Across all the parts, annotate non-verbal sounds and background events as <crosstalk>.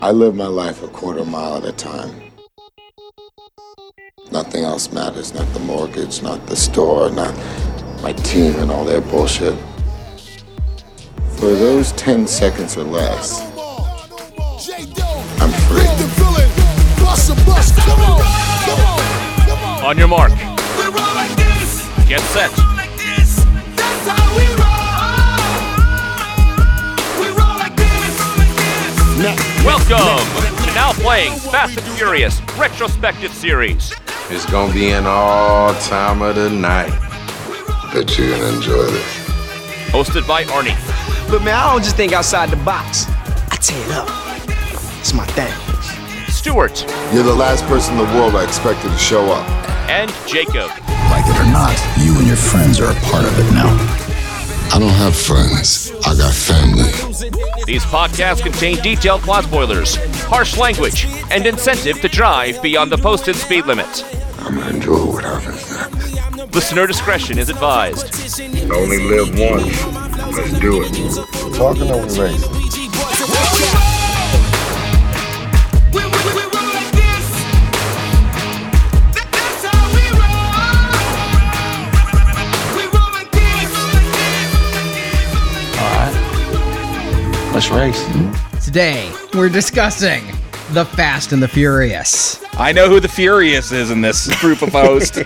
I live my life a quarter mile at a time. Nothing else matters, not the mortgage, not the store, not my team and all their bullshit. For those 10 seconds or less, I'm free. On your mark. Get set. Welcome to now playing Fast and Furious retrospective series. It's gonna be an all time of the night. Bet you're gonna enjoy this. Hosted by Arnie. But man, I don't just think outside the box. I tear it up. It's my thing. Stuart You're the last person in the world I expected to show up. and Jacob. Like it or not, you and your friends are a part of it now. I don't have friends, I got family. These podcasts contain detailed plot spoilers, harsh language, and incentive to drive beyond the posted speed limit. I'm gonna enjoy what happens next. Listener discretion is advised. Only live once. Let's do it. Talking over race. Let's race. Today, we're discussing The Fast and the Furious, I know who the Furious is in this group of hosts.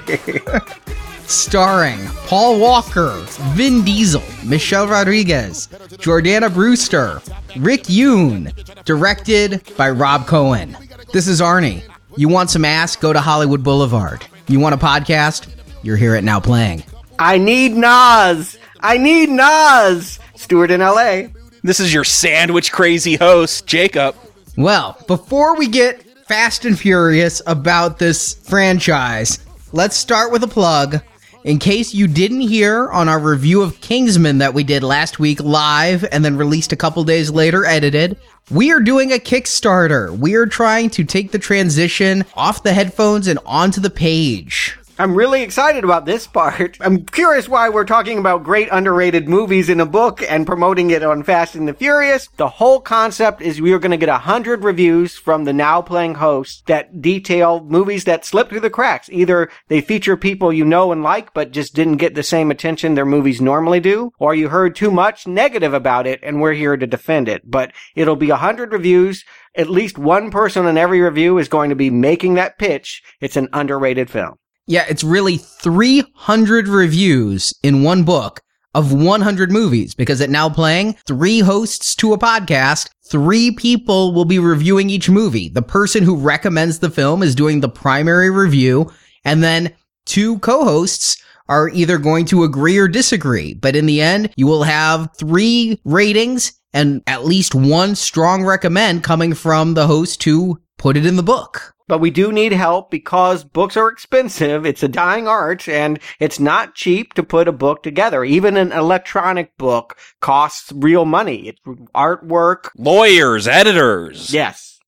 <laughs> starring Paul Walker, Vin Diesel, Michelle Rodriguez, Jordana Brewster, Rick Yune, directed by Rob Cohen. This is Arnie. You want some ass? Go to Hollywood Boulevard. You want a podcast? You're here at Now Playing. I need NOS. I need NOS. Stuart in LA. This is your sandwich crazy host, Jacob. Well, before we get fast and furious about this franchise, let's start with a plug. In case you didn't hear on our review of Kingsman that we did last week live and then released a couple days later edited, we are doing a Kickstarter. We are trying to take the transition off the headphones and onto the page. I'm really excited about this part. I'm curious why we're talking about great underrated movies in a book and promoting it on Fast and the Furious. The whole concept is we are going to get a hundred reviews from the now playing hosts that detail movies that slip through the cracks. Either they feature people you know and like, but just didn't get the same attention their movies normally do, or you heard too much negative about it and we're here to defend it. But it'll be a hundred reviews. At least one person in every review is going to be making that pitch. It's an underrated film. Yeah, it's really 300 reviews in one book of 100 movies because at now playing three hosts to a podcast, three people will be reviewing each movie. The person who recommends the film is doing the primary review and then two co-hosts are either going to agree or disagree. But in the end, you will have three ratings and at least one strong recommend coming from the host who put it in the book. But we do need help because books are expensive. It's a dying art and it's not cheap to put a book together. Even an electronic book costs real money. It's artwork. Lawyers, editors. Yes.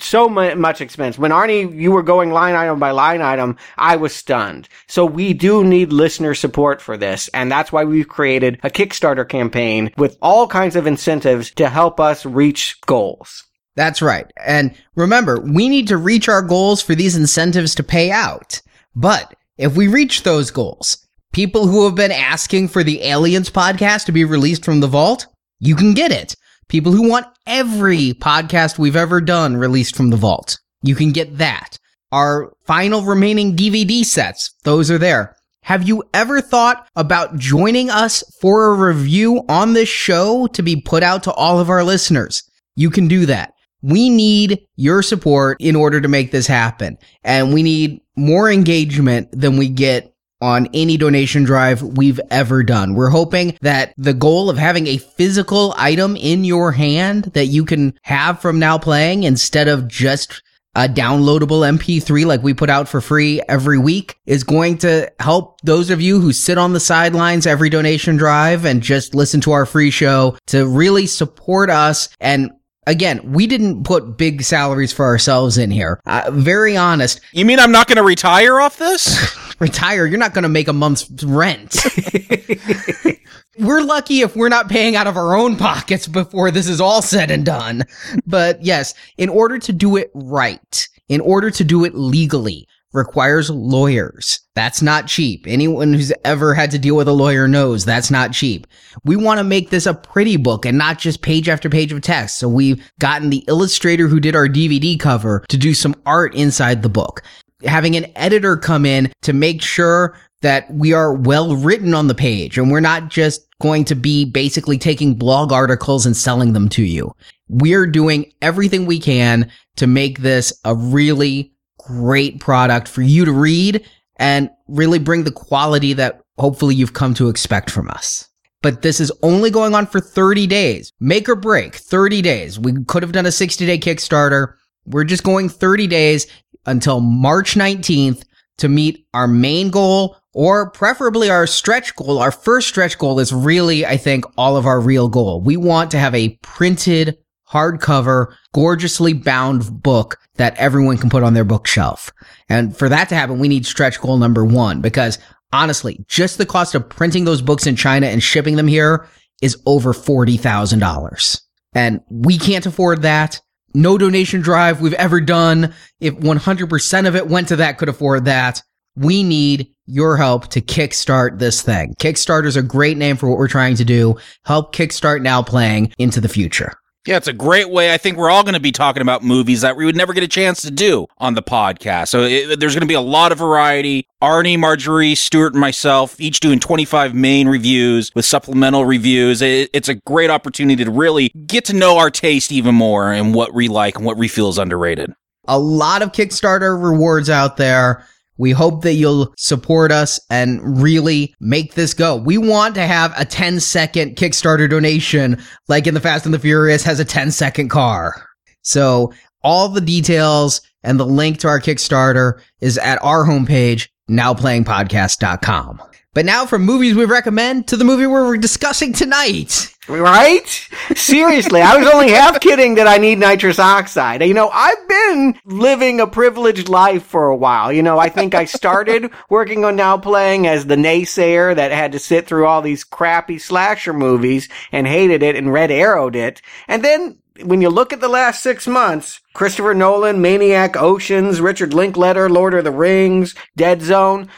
So much expense. When Arnie, you were going line item by line item, I was stunned. So we do need listener support for this. And that's why we've created a Kickstarter campaign with all kinds of incentives to help us reach goals. That's right. And remember, we need to reach our goals for these incentives to pay out. But if we reach those goals, people who have been asking for the Aliens podcast to be released from the vault, you can get it. People who want every podcast we've ever done released from the vault, you can get that. Our final remaining DVD sets, those are there. Have you ever thought about joining us for a review on this show to be put out to all of our listeners? You can do that. We need your support in order to make this happen. And we need more engagement than we get on any donation drive we've ever done. We're hoping that the goal of having a physical item in your hand that you can have from now playing instead of just a downloadable MP3 like we put out for free every week is going to help those of you who sit on the sidelines every donation drive and just listen to our free show to really support us and Again, we didn't put big salaries for ourselves in here. Uh, very honest. You mean I'm not going to retire off this? <laughs> retire, you're not going to make a month's rent. <laughs> we're lucky if we're not paying out of our own pockets before this is all said and done. But yes, in order to do it right, in order to do it legally, requires lawyers. That's not cheap. Anyone who's ever had to deal with a lawyer knows that's not cheap. We want to make this a pretty book and not just page after page of text. So we've gotten the illustrator who did our DVD cover to do some art inside the book. Having an editor come in to make sure that we are well written on the page and we're not just going to be basically taking blog articles and selling them to you. We're doing everything we can to make this a really great product for you to read and really bring the quality that hopefully you've come to expect from us. But this is only going on for 30 days. Make or break, 30 days. We could have done a 60 day Kickstarter. We're just going 30 days until March 19th to meet our main goal or preferably our stretch goal. Our first stretch goal is really, I think, all of our real goal. We want to have a printed hardcover, gorgeously bound book that everyone can put on their bookshelf. And for that to happen, we need stretch goal number one because honestly, just the cost of printing those books in China and shipping them here is over $40,000. And we can't afford that. No donation drive we've ever done, if 100% of it went to that, could afford that. We need your help to kickstart this thing. Kickstarter is a great name for what we're trying to do. Help kickstart now playing into the future. Yeah, it's a great way. I think we're all going to be talking about movies that we would never get a chance to do on the podcast. So it, there's going to be a lot of variety. Arnie, Marjorie, Stuart, and myself each doing 25 main reviews with supplemental reviews. It, it's a great opportunity to really get to know our taste even more and what we like and what we feel is underrated. A lot of Kickstarter rewards out there. We hope that you'll support us and really make this go. We want to have a 10 second Kickstarter donation, like in the Fast and the Furious has a 10 second car. So all the details and the link to our Kickstarter is at our homepage, nowplayingpodcast.com. But now from movies we recommend to the movie we're discussing tonight. Right? Seriously, I was only half kidding that I need nitrous oxide. You know, I've been living a privileged life for a while. You know, I think I started working on now playing as the naysayer that had to sit through all these crappy slasher movies and hated it and red arrowed it. And then when you look at the last six months, Christopher Nolan, Maniac, Oceans, Richard Linklater, Lord of the Rings, Dead Zone,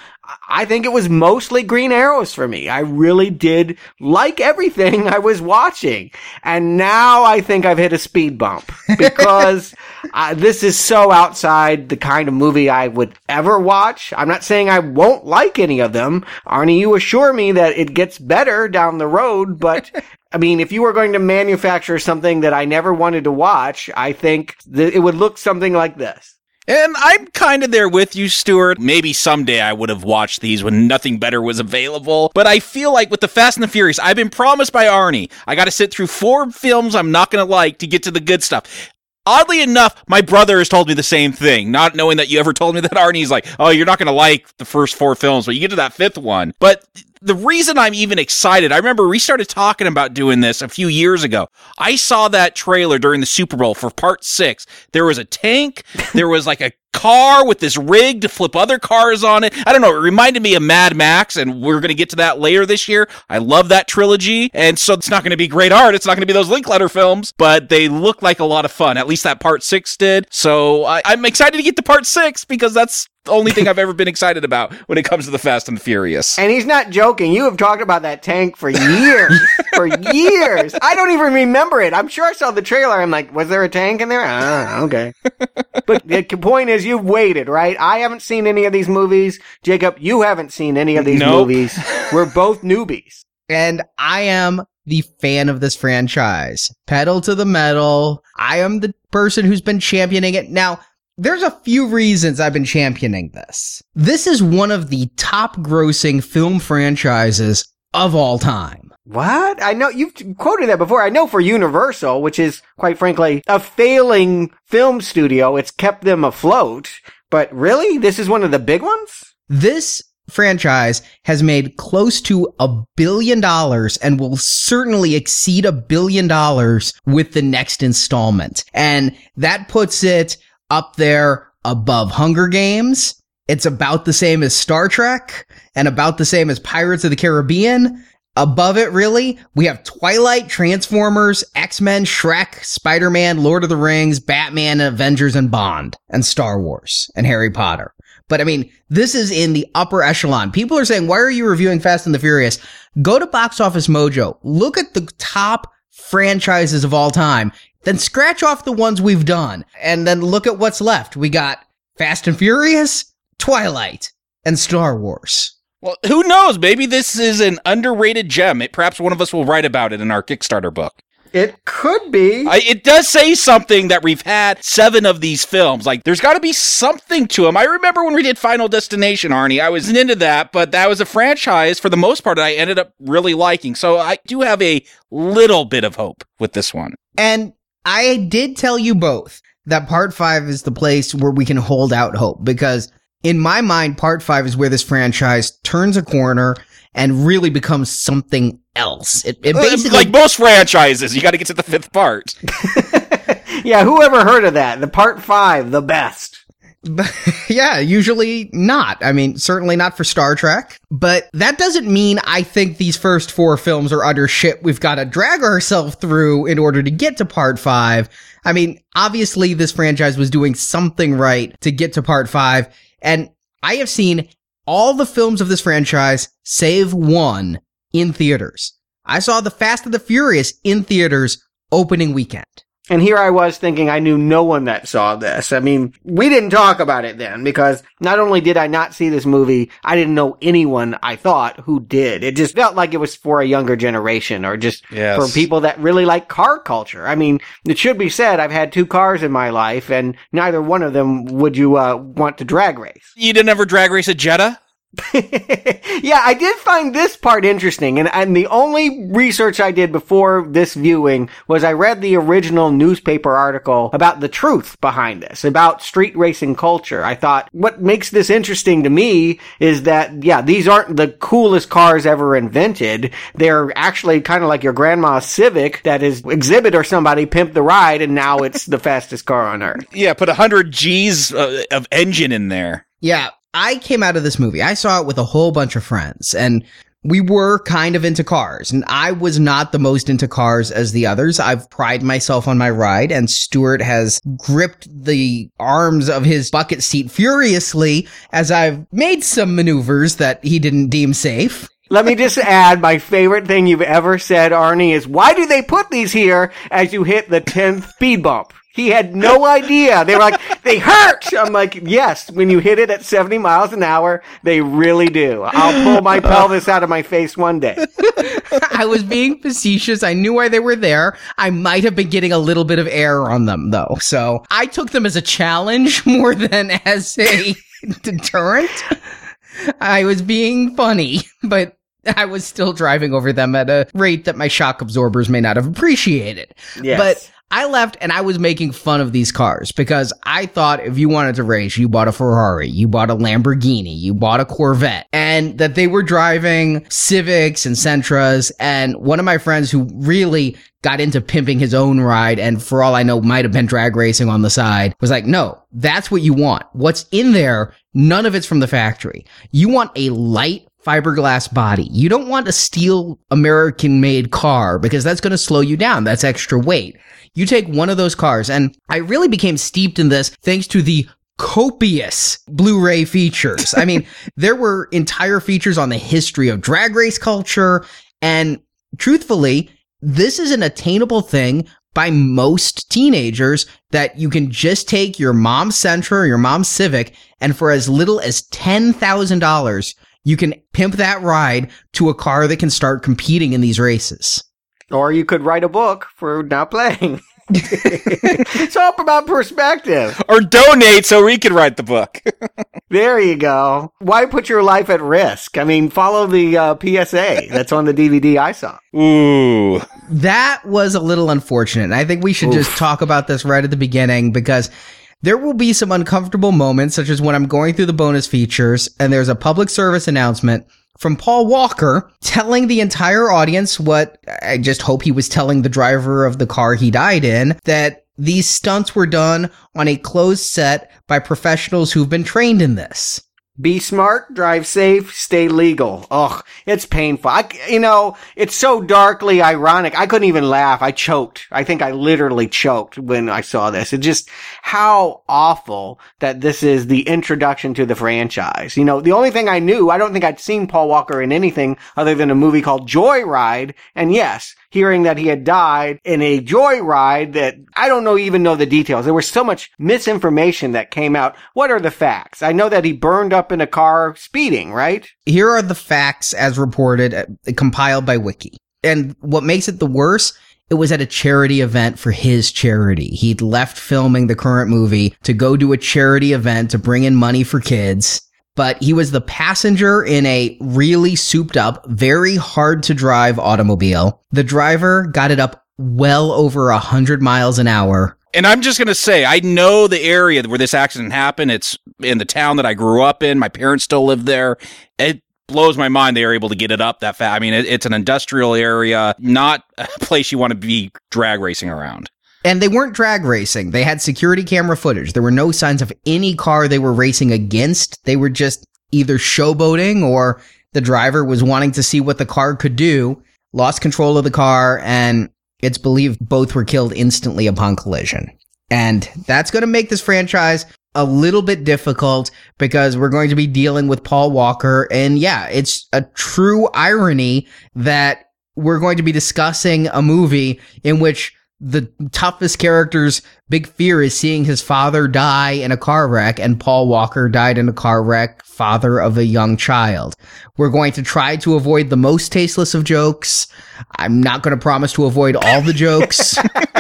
I think it was mostly Green Arrows for me. I really did like everything I was watching. And now I think I've hit a speed bump <laughs> because uh, this is so outside the kind of movie I would ever watch. I'm not saying I won't like any of them. Arnie, you assure me that it gets better down the road, but <laughs> I mean, if you were going to manufacture something that I never wanted to watch, I think that it would look something like this. And I'm kind of there with you, Stuart. Maybe someday I would have watched these when nothing better was available. But I feel like with the Fast and the Furious, I've been promised by Arnie, I got to sit through four films I'm not going to like to get to the good stuff. Oddly enough, my brother has told me the same thing, not knowing that you ever told me <laughs> that Arnie's like, oh, you're not going to like the first four films, but you get to that fifth one. But the reason I'm even excited, I remember we started talking about doing this a few years ago. I saw that trailer during the Super Bowl for part six. There was a tank, <laughs> there was like a car with this rig to flip other cars on it. I don't know. It reminded me of Mad Max, and we're going to get to that later this year. I love that trilogy. And so it's not going to be great art. It's not going to be those Linklater films, but they look like a lot of fun. At least that part six did. So I, I'm excited to get to part six because that's only thing I've ever been excited about when it comes to the Fast and the Furious. And he's not joking. You have talked about that tank for years. <laughs> for years. I don't even remember it. I'm sure I saw the trailer. I'm like, was there a tank in there? Ah, okay. <laughs> but the point is, you've waited, right? I haven't seen any of these movies. Jacob, you haven't seen any of these Nope. movies. <laughs> We're both newbies. And I am the fan of this franchise. Pedal to the metal. I am the person who's been championing it. Now, there's a few reasons I've been championing this. This is one of the top grossing film franchises of all time. What? I know you've quoted that before. I know for Universal, which is quite frankly a failing film studio, it's kept them afloat. But really, this is one of the big ones? This franchise has made close to a billion dollars and will certainly exceed a billion dollars with the next installment. And that puts it up there above Hunger Games It's about the same as Star Trek and about the same as Pirates of the Caribbean. Above it, really, we have Twilight, Transformers, X-Men, Shrek, Spider-Man, Lord of the Rings, Batman, Avengers, and Bond, and Star Wars, and Harry Potter. But I mean, this is in the upper echelon. People are saying, why are you reviewing Fast and the Furious? Go to Box Office Mojo, look at the top franchises of all time, then scratch off the ones we've done, and then look at what's left. We got Fast and Furious, Twilight, and Star Wars. Well, who knows? Maybe this is an underrated gem. It, perhaps one of us will write about it in our Kickstarter book. It could be. I, it does say something that we've had seven of these films. Like, there's got to be something to them. I remember when we did Final Destination, Arnie. I wasn't into that, but that was a franchise for the most part I ended up really liking. So I do have a little bit of hope with this one. And I did tell you both that part five is the place where we can hold out hope because in my mind, part five is where this franchise turns a corner and really becomes something else. It, it uh, basically, like most franchises, you got to get to the fifth part. <laughs> yeah, whoever heard of that? The part five, the best. <laughs> yeah, usually not. I mean, certainly not for Star Trek. But that doesn't mean I think these first four films are utter shit we've got to drag ourselves through in order to get to part five. I mean, obviously this franchise was doing something right to get to part five. And I have seen all the films of this franchise, save one, in theaters. I saw The Fast and the Furious in theaters opening weekend. And here I was thinking I knew no one that saw this. I mean, we didn't talk about it then because not only did I not see this movie, I didn't know anyone I thought who did. It just felt like it was for a younger generation or just Yes. for people that really like car culture. I mean, it should be said I've had two cars in my life and neither one of them would you uh, want to drag race. You didn't ever drag race a Jetta? <laughs> yeah, I did find this part interesting, and, and the only research I did before this viewing was I read the original newspaper article about the truth behind this, about street racing culture. I thought, what makes this interesting to me is that, yeah, these aren't the coolest cars ever invented. They're actually kind of like your grandma's Civic that is exhibit or somebody pimped the ride, and now it's the <laughs> fastest car on earth. Yeah, put 100 G's uh, of engine in there. Yeah, I came out of this movie. I saw it with a whole bunch of friends and we were kind of into cars and I was not the most into cars as the others. I've prided myself on my ride and Stuart has gripped the arms of his bucket seat furiously as I've made some maneuvers that he didn't deem safe. Let me just add my favorite thing you've ever said, Arnie, is why do they put these here as you hit the 10th speed bump? He had no idea. They were like, they hurt. I'm like, yes, when you hit it at 70 miles an hour, they really do. I'll pull my <laughs> pelvis out of my face one day. <laughs> I was being facetious. I knew why they were there. I might have been getting a little bit of air on them though. So I took them as a challenge <laughs> more than as a deterrent. I was being funny, but I was still driving over them at a rate that my shock absorbers may not have appreciated. Yes. But I left and I was making fun of these cars because I thought if you wanted to race, you bought a Ferrari, you bought a Lamborghini, you bought a Corvette, and that they were driving Civics and Sentras. And one of my friends who really got into pimping his own ride and for all I know might have been drag racing on the side was like, no, that's what you want. What's in there, none of it's from the factory. You want a light fiberglass body. You don't want a steel American made car because that's going to slow you down. That's extra weight. You take one of those cars and I really became steeped in this thanks to the copious Blu-ray features. I mean, <laughs> there were entire features on the history of drag race culture and truthfully, this is an attainable thing by most teenagers that you can just take your mom's Sentra or your mom's Civic and for as little as $10,000, you can pimp that ride to a car that can start competing in these races. Or you could write a book for not playing. <laughs> it's all about perspective. Or donate so we can write the book. <laughs> There you go. Why put your life at risk? I mean, follow the uh, PSA that's on the DVD I saw. Ooh. That was a little unfortunate. I think we should just talk about this right at the beginning because there will be some uncomfortable moments, such as when I'm going through the bonus features and there's a public service announcement from Paul Walker telling the entire audience what I just hope he was telling the driver of the car he died in that these stunts were done on a closed set by professionals who've been trained in this. Be smart, drive safe, stay legal. Ugh, it's painful. I, you know, it's so darkly ironic. I couldn't even laugh. I choked. I think I literally choked when I saw this. It just, how awful that this is the introduction to the franchise. You know, the only thing I knew, I don't think I'd seen Paul Walker in anything other than a movie called Joyride. And yes, hearing that he had died in a joyride that I don't know even know the details. There was so much misinformation that came out. What are the facts? I know that he burned up in a car speeding, right? Here are the facts as reported, uh, compiled by Wiki. And what makes it the worst, it was at a charity event for his charity. He'd left filming the current movie to go to a charity event to bring in money for kids but he was the passenger in a really souped up, very hard to drive automobile. The driver got it up well over a hundred miles an hour. And I'm just going to say, I know the area where this accident happened. It's in the town that I grew up in. My parents still live there. It blows my mind they were able to get it up that fast. I mean, it, it's an industrial area, not a <laughs> place you want to be drag racing around. And they weren't drag racing. They had security camera footage. There were no signs of any car they were racing against. They were just either showboating or the driver was wanting to see what the car could do, lost control of the car, and it's believed both were killed instantly upon collision. And that's going to make this franchise a little bit difficult because we're going to be dealing with Paul Walker. And yeah, it's a true irony that we're going to be discussing a movie in which the toughest character's big fear is seeing his father die in a car wreck, and Paul Walker died in a car wreck, father of a young child. We're going to try to avoid the most tasteless of jokes. I'm not going to promise to avoid all the jokes. <laughs>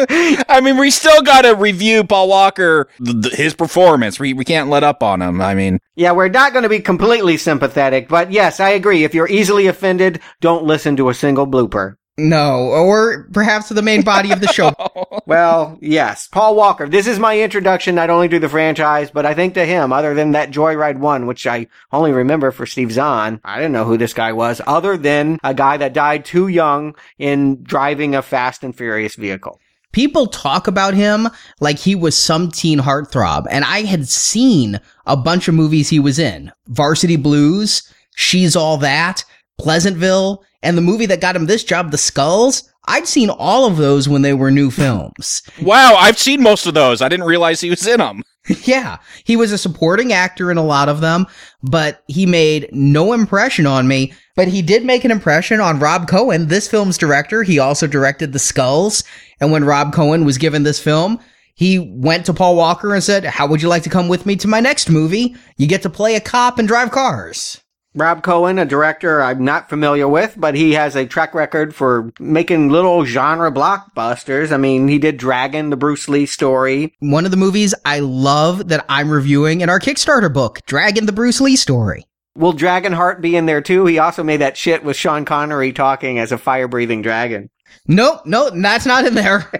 <laughs> I mean, we still got to review Paul Walker, th- th- his performance. We, we can't let up on him. I mean, yeah, we're not going to be completely sympathetic, but yes, I agree. If you're easily offended, don't listen to a single blooper. No, or perhaps the main body of the show. <laughs> well, yes, Paul Walker. This is my introduction not only to the franchise, but I think to him, other than that Joyride 1, which I only remember for Steve Zahn. I didn't know who this guy was, other than a guy that died too young in driving a fast and furious vehicle. People talk about him like he was some teen heartthrob, and I had seen a bunch of movies he was in. Varsity Blues, She's All That, Pleasantville, and the movie that got him this job, The Skulls, I'd seen all of those when they were new <laughs> films. wow, I've seen most of those. I didn't realize he was in them. <laughs> yeah, he was a supporting actor in a lot of them, but he made no impression on me. But he did make an impression on Rob Cohen, this film's director. He also directed The Skulls. And when Rob Cohen was given this film, he went to Paul Walker and said, How would you like to come with me to my next movie? You get to play a cop and drive cars. Rob Cohen, a director I'm not familiar with, but he has a track record for making little genre blockbusters. I mean, he did Dragon, the Bruce Lee story. One of the movies I love that I'm reviewing in our Kickstarter book, Dragon, the Bruce Lee story. Will Dragonheart be in there too? He also made that shit with Sean Connery talking as a fire breathing dragon. Nope, nope, that's not in there.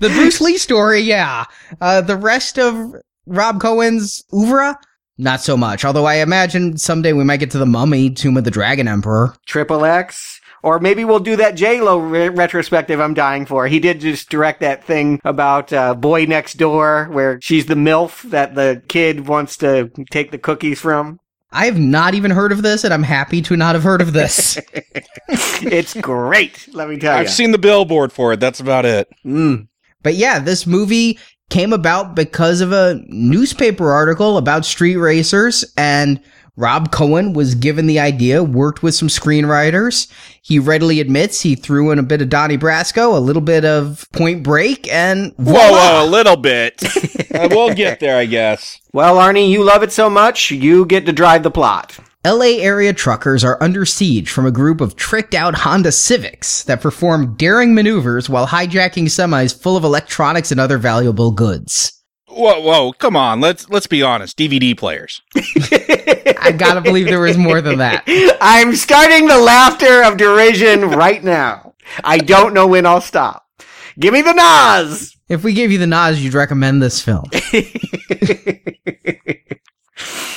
the Bruce Lee story, yeah. Uh, the rest of Rob Cohen's oeuvre, not so much. Although I imagine someday we might get to the Mummy, Tomb of the Dragon Emperor. Triple X. Or maybe we'll do that J Lo re- retrospective I'm dying for. He did just direct that thing about uh, Boy Next Door, where she's the MILF that the kid wants to take the cookies from. I have not even heard of this, and I'm happy to not have heard of this. <laughs> <laughs> it's great, let me tell you. I've seen the billboard for it. That's about it. Mm. But yeah, this movie came about because of a newspaper article about street racers and Rob Cohen was given the idea, worked with some screenwriters. He readily admits he threw in a bit of Donnie Brasco, a little bit of Point Break, and voila! whoa, whoa, a little bit. <laughs> uh, we'll get there, I guess. Well, Arnie, you love it so much, you get to drive the plot. LA area truckers are under siege from a group of tricked out Honda Civics that perform daring maneuvers while hijacking semis full of electronics and other valuable goods. Whoa, whoa, come on. Let's let's be honest. DVD players. <laughs> I gotta believe there was more than that. <laughs> I'm starting the laughter of derision right now. I don't know when I'll stop. Give me the NOS. If we gave you the NOS, you'd recommend this film. <laughs>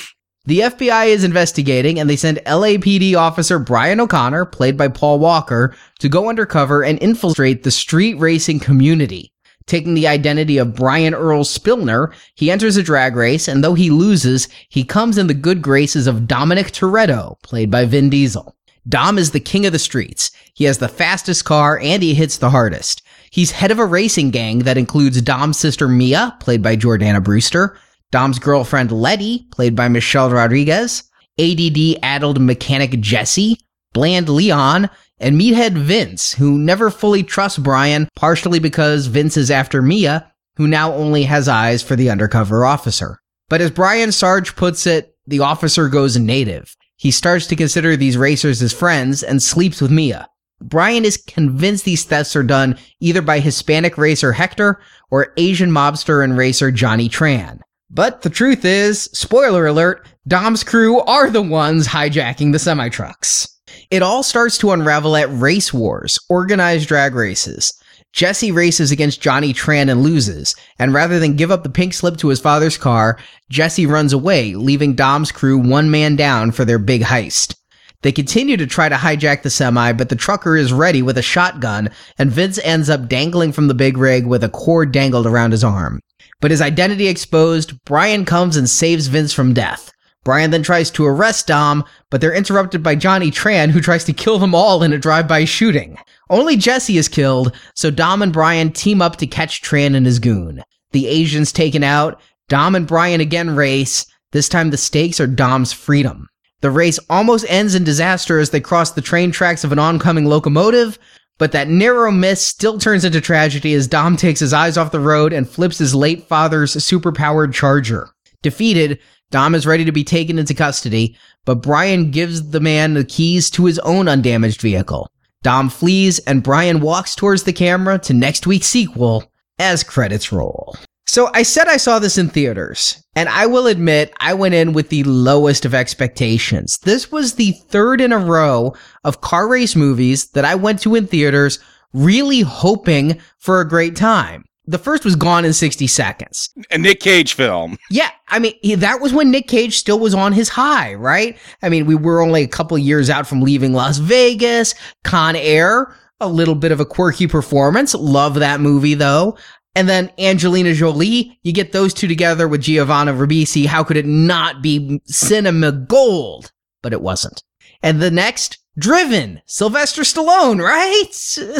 The FBI is investigating and they send LAPD officer Brian O'Connor, played by Paul Walker, to go undercover and infiltrate the street racing community. Taking the identity of Brian Earl Spillner, he enters a drag race, and though he loses, he comes in the good graces of Dominic Toretto, played by Vin Diesel. Dom is the king of the streets. He has the fastest car and he hits the hardest. He's head of a racing gang that includes Dom's sister Mia, played by Jordana Brewster, Dom's girlfriend Letty, played by Michelle Rodriguez, ADD addled mechanic Jesse, Bland Leon, and meathead Vince, who never fully trusts Brian, partially because Vince is after Mia, who now only has eyes for the undercover officer. But as Brian Sarge puts it, the officer goes native. He starts to consider these racers as friends and sleeps with Mia. Brian is convinced these thefts are done either by Hispanic racer Hector or Asian mobster and racer Johnny Tran. But the truth is, spoiler alert, Dom's crew are the ones hijacking the semi trucks. It all starts to unravel at Race Wars, organized drag races. Jesse races against Johnny Tran and loses, and rather than give up the pink slip to his father's car, Jesse runs away, leaving Dom's crew one man down for their big heist. They continue to try to hijack the semi, but the trucker is ready with a shotgun, and Vince ends up dangling from the big rig with a cord dangled around his arm. But his identity exposed, Brian comes and saves Vince from death. Brian then tries to arrest Dom, but they're interrupted by Johnny Tran, who tries to kill them all in a drive-by shooting. Only Jesse is killed, so Dom and Brian team up to catch Tran and his goon. The Asian's taken out, Dom and Brian again race, this time the stakes are Dom's freedom. The race almost ends in disaster as they cross the train tracks of an oncoming locomotive, but that narrow miss still turns into tragedy as Dom takes his eyes off the road and flips his late father's superpowered charger. Defeated, Dom is ready to be taken into custody, but Brian gives the man the keys to his own undamaged vehicle. Dom flees and Brian walks towards the camera to next week's sequel as credits roll. So I said I saw this in theaters, and I will admit I went in with the lowest of expectations. This was the third in a row of car race movies that I went to in theaters really hoping for a great time. The first was gone in 60 seconds. A Nick Cage film. Yeah, I mean, he- that was when Nick Cage still was on his high, right? I mean, we were only a couple years out from leaving Las Vegas, Con Air, a little bit of a quirky performance. Love that movie though. And then Angelina Jolie, you get those two together with Giovanni Ribisi. How could it not be cinema gold? But it wasn't. And the next, Driven, Sylvester Stallone, right?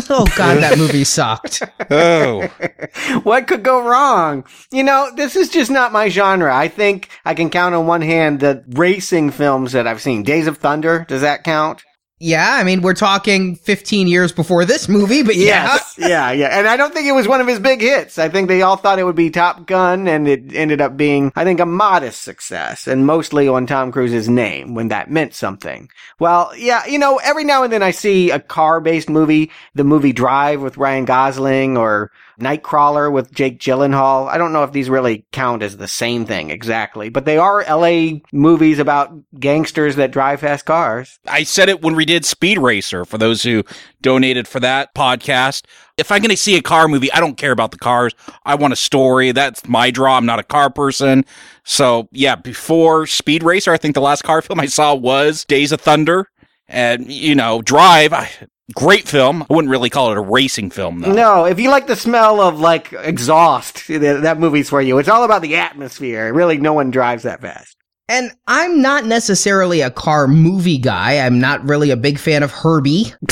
<laughs> Oh god, that movie <laughs> sucked. Oh. <laughs> what could go wrong? You know, this is just not my genre. I think I can count on one hand the racing films that I've seen. Days of Thunder, does that count? Yeah, I mean, we're talking 15 years before this movie, but yeah. Yes. yeah, yeah. And I don't think it was one of his big hits. I think they all thought it would be Top Gun and it ended up being, I think, a modest success and mostly on Tom Cruise's name when that meant something. Well, yeah, you know, every now and then I see a car based movie, the movie Drive with Ryan Gosling or Nightcrawler with Jake Gyllenhaal. I don't know if these really count as the same thing exactly, but they are LA movies about gangsters that drive fast cars. I said it when we did Speed Racer for those who donated for that podcast. If I'm going to see a car movie, I don't care about the cars. I want a story. That's my draw. I'm not a car person. So, yeah, before Speed Racer, I think the last car <laughs> film I saw was Days of Thunder. And, you know, Drive, I, great film. I wouldn't really call it a racing film, though. No, if you like the smell of like exhaust, that that movie's for you. It's all about the atmosphere. Really, no one drives that fast. And I'm not necessarily a car movie guy. I'm not really a big fan of Herbie. <laughs>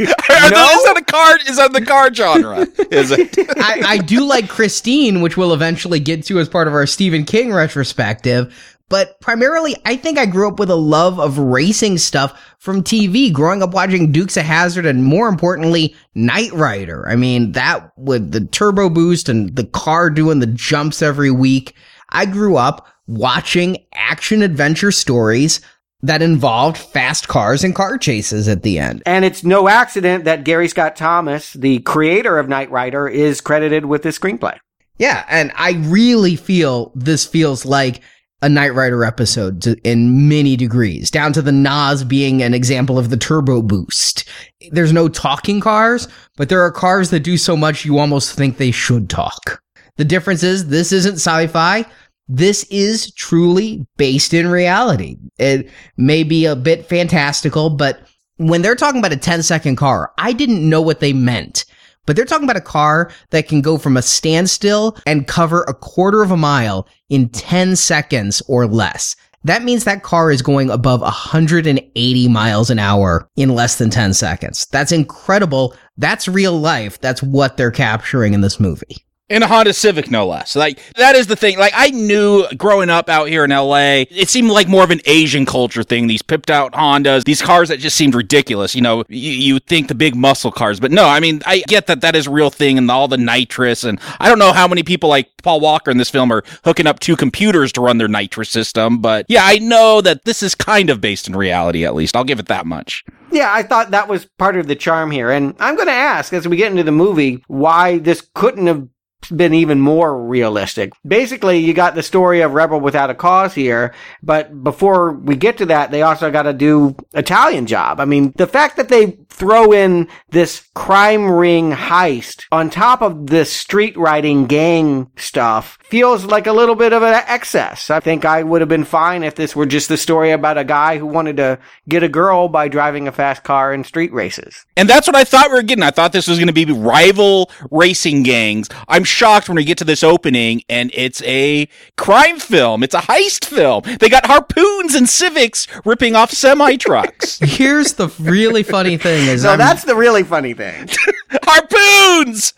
no? Is that a car? Is that the car genre? Is it? <laughs> I, I do like Christine, which we'll eventually get to as part of our Stephen King retrospective. But primarily, I think I grew up with a love of racing stuff from TV, growing up watching Dukes of Hazzard and more importantly, Knight Rider. I mean, that with the turbo boost and the car doing the jumps every week. I grew up watching action adventure stories that involved fast cars and car chases at the end. And it's no accident that Gary Scott Thompson, the creator of Knight Rider, is credited with this screenplay. Yeah, and I really feel this feels like a Knight Rider episode to, in many degrees, down to the NOS being an example of the turbo boost. There's no talking cars, but there are cars that do so much you almost think they should talk. The difference is this isn't sci-fi. This is truly based in reality. It may be a bit fantastical, but when they're talking about a 10 second car, I didn't know what they meant. But they're talking about a car that can go from a standstill and cover a quarter of a mile in 10 seconds or less. That means that car is going above 180 miles an hour in less than 10 seconds. That's incredible. That's real life. That's what they're capturing in this movie in a Honda Civic, no less. Like that is the thing. Like I knew growing up out here in LA, it seemed like more of an Asian culture thing. These pipped out Hondas, these cars that just seemed ridiculous. You know, you, you think the big muscle cars, but no. I mean, I get that that is a real thing, and all the nitrous, and I don't know how many people like Paul Walker in this film are hooking up two computers to run their nitrous system, but yeah, I know that this is kind of based in reality. At least I'll give it that much. Yeah, I thought that was part of the charm here. And I'm going to ask as we get into the movie why this couldn't have been even more realistic. Basically, you got the story of Rebel Without a Cause here, but before we get to that, they also got to do Italian job. I mean, the fact that they throw in this crime ring heist on top of this street riding gang stuff feels like a little bit of an excess. I think I would have been fine if this were just the story about a guy who wanted to get a girl by driving a fast car in street races. And that's what I thought we were getting. I thought this was going to be rival racing gangs. I'm shocked when we get to this opening and it's a crime film. It's a heist film. They got harpoons and civics ripping off semi trucks. <laughs> Here's the really funny thing is <laughs> No, I'm, that's the really funny thing. <laughs> harpoons!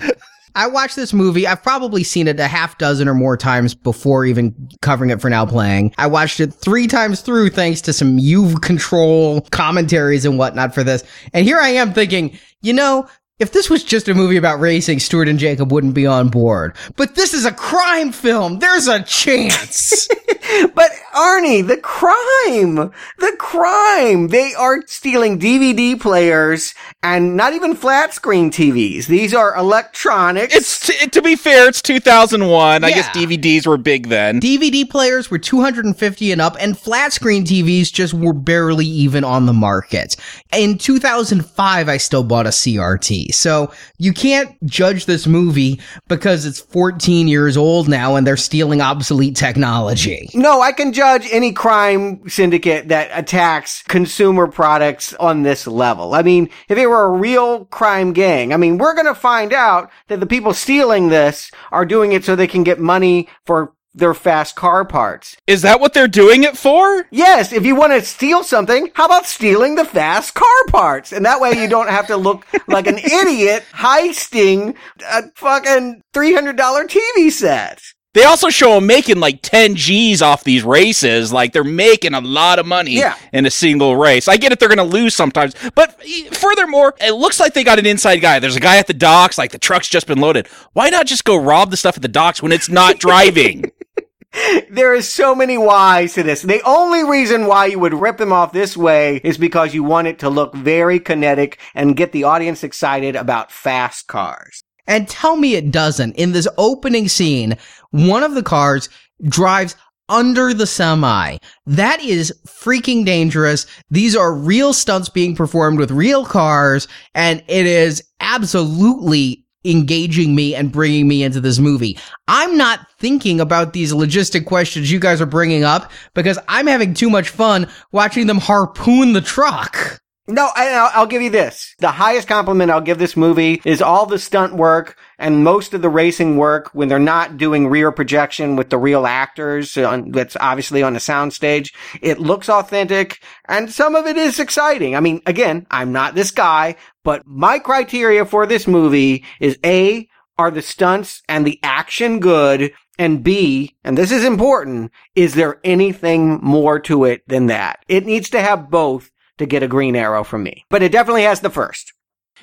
I watched this movie. I've probably seen it a half dozen or more times before even covering it for now playing. I watched it three times through thanks to some U control commentaries and whatnot for this. And here I am thinking, you know, if this was just a movie about racing, Stuart and Jacob wouldn't be on board. But this is a crime film. There's a chance. <laughs> but Arnie, the crime, the crime. They are stealing DVD players and not even flat screen TVs. These are electronics. It's t- to be fair, it's 2001. Yeah. I guess DVDs were big then. DVD players were 250 and up, and flat screen TVs just were barely even on the market. In 2005, I still bought a CRT. So you can't judge this movie because it's 14 years old now and they're stealing obsolete technology. No, I can judge any crime syndicate that attacks consumer products on this level. I mean, if it were a real crime gang, I mean, we're going to find out that the people stealing this are doing it so they can get money for their fast car parts. Is that what they're doing it for? Yes, if you want to steal something, how about stealing the fast car parts? And that way you don't have to look <laughs> like an idiot heisting a fucking $300 TV set. They also show them making like 10 G's off these races. Like they're making a lot of money yeah. in a single race. I get it, they're going to lose sometimes. But furthermore, it looks like they got an inside guy. There's a guy at the docks, like the truck's just been loaded. Why not just go rob the stuff at the docks when it's not driving? <laughs> there is so many whys to this. The only reason why you would rip them off this way is because you want it to look very kinetic and get the audience excited about fast cars. And tell me it doesn't. In this opening scene, one of the cars drives under the semi. That is freaking dangerous. These are real stunts being performed with real cars, and it is absolutely engaging me and bringing me into this movie. I'm not thinking about these logistic questions you guys are bringing up because I'm having too much fun watching them harpoon the truck. No, I, will give you this. The highest compliment I'll give this movie is all the stunt work and most of the racing work when they're not doing rear projection with the real actors. that's obviously on the soundstage. It looks authentic and some of it is exciting. I mean, again, I'm not this guy, but my criteria for this movie is A, are the stunts and the action good? And B, and this is important, is there anything more to it than that? It needs to have both to get a green arrow from me. But it definitely has the first.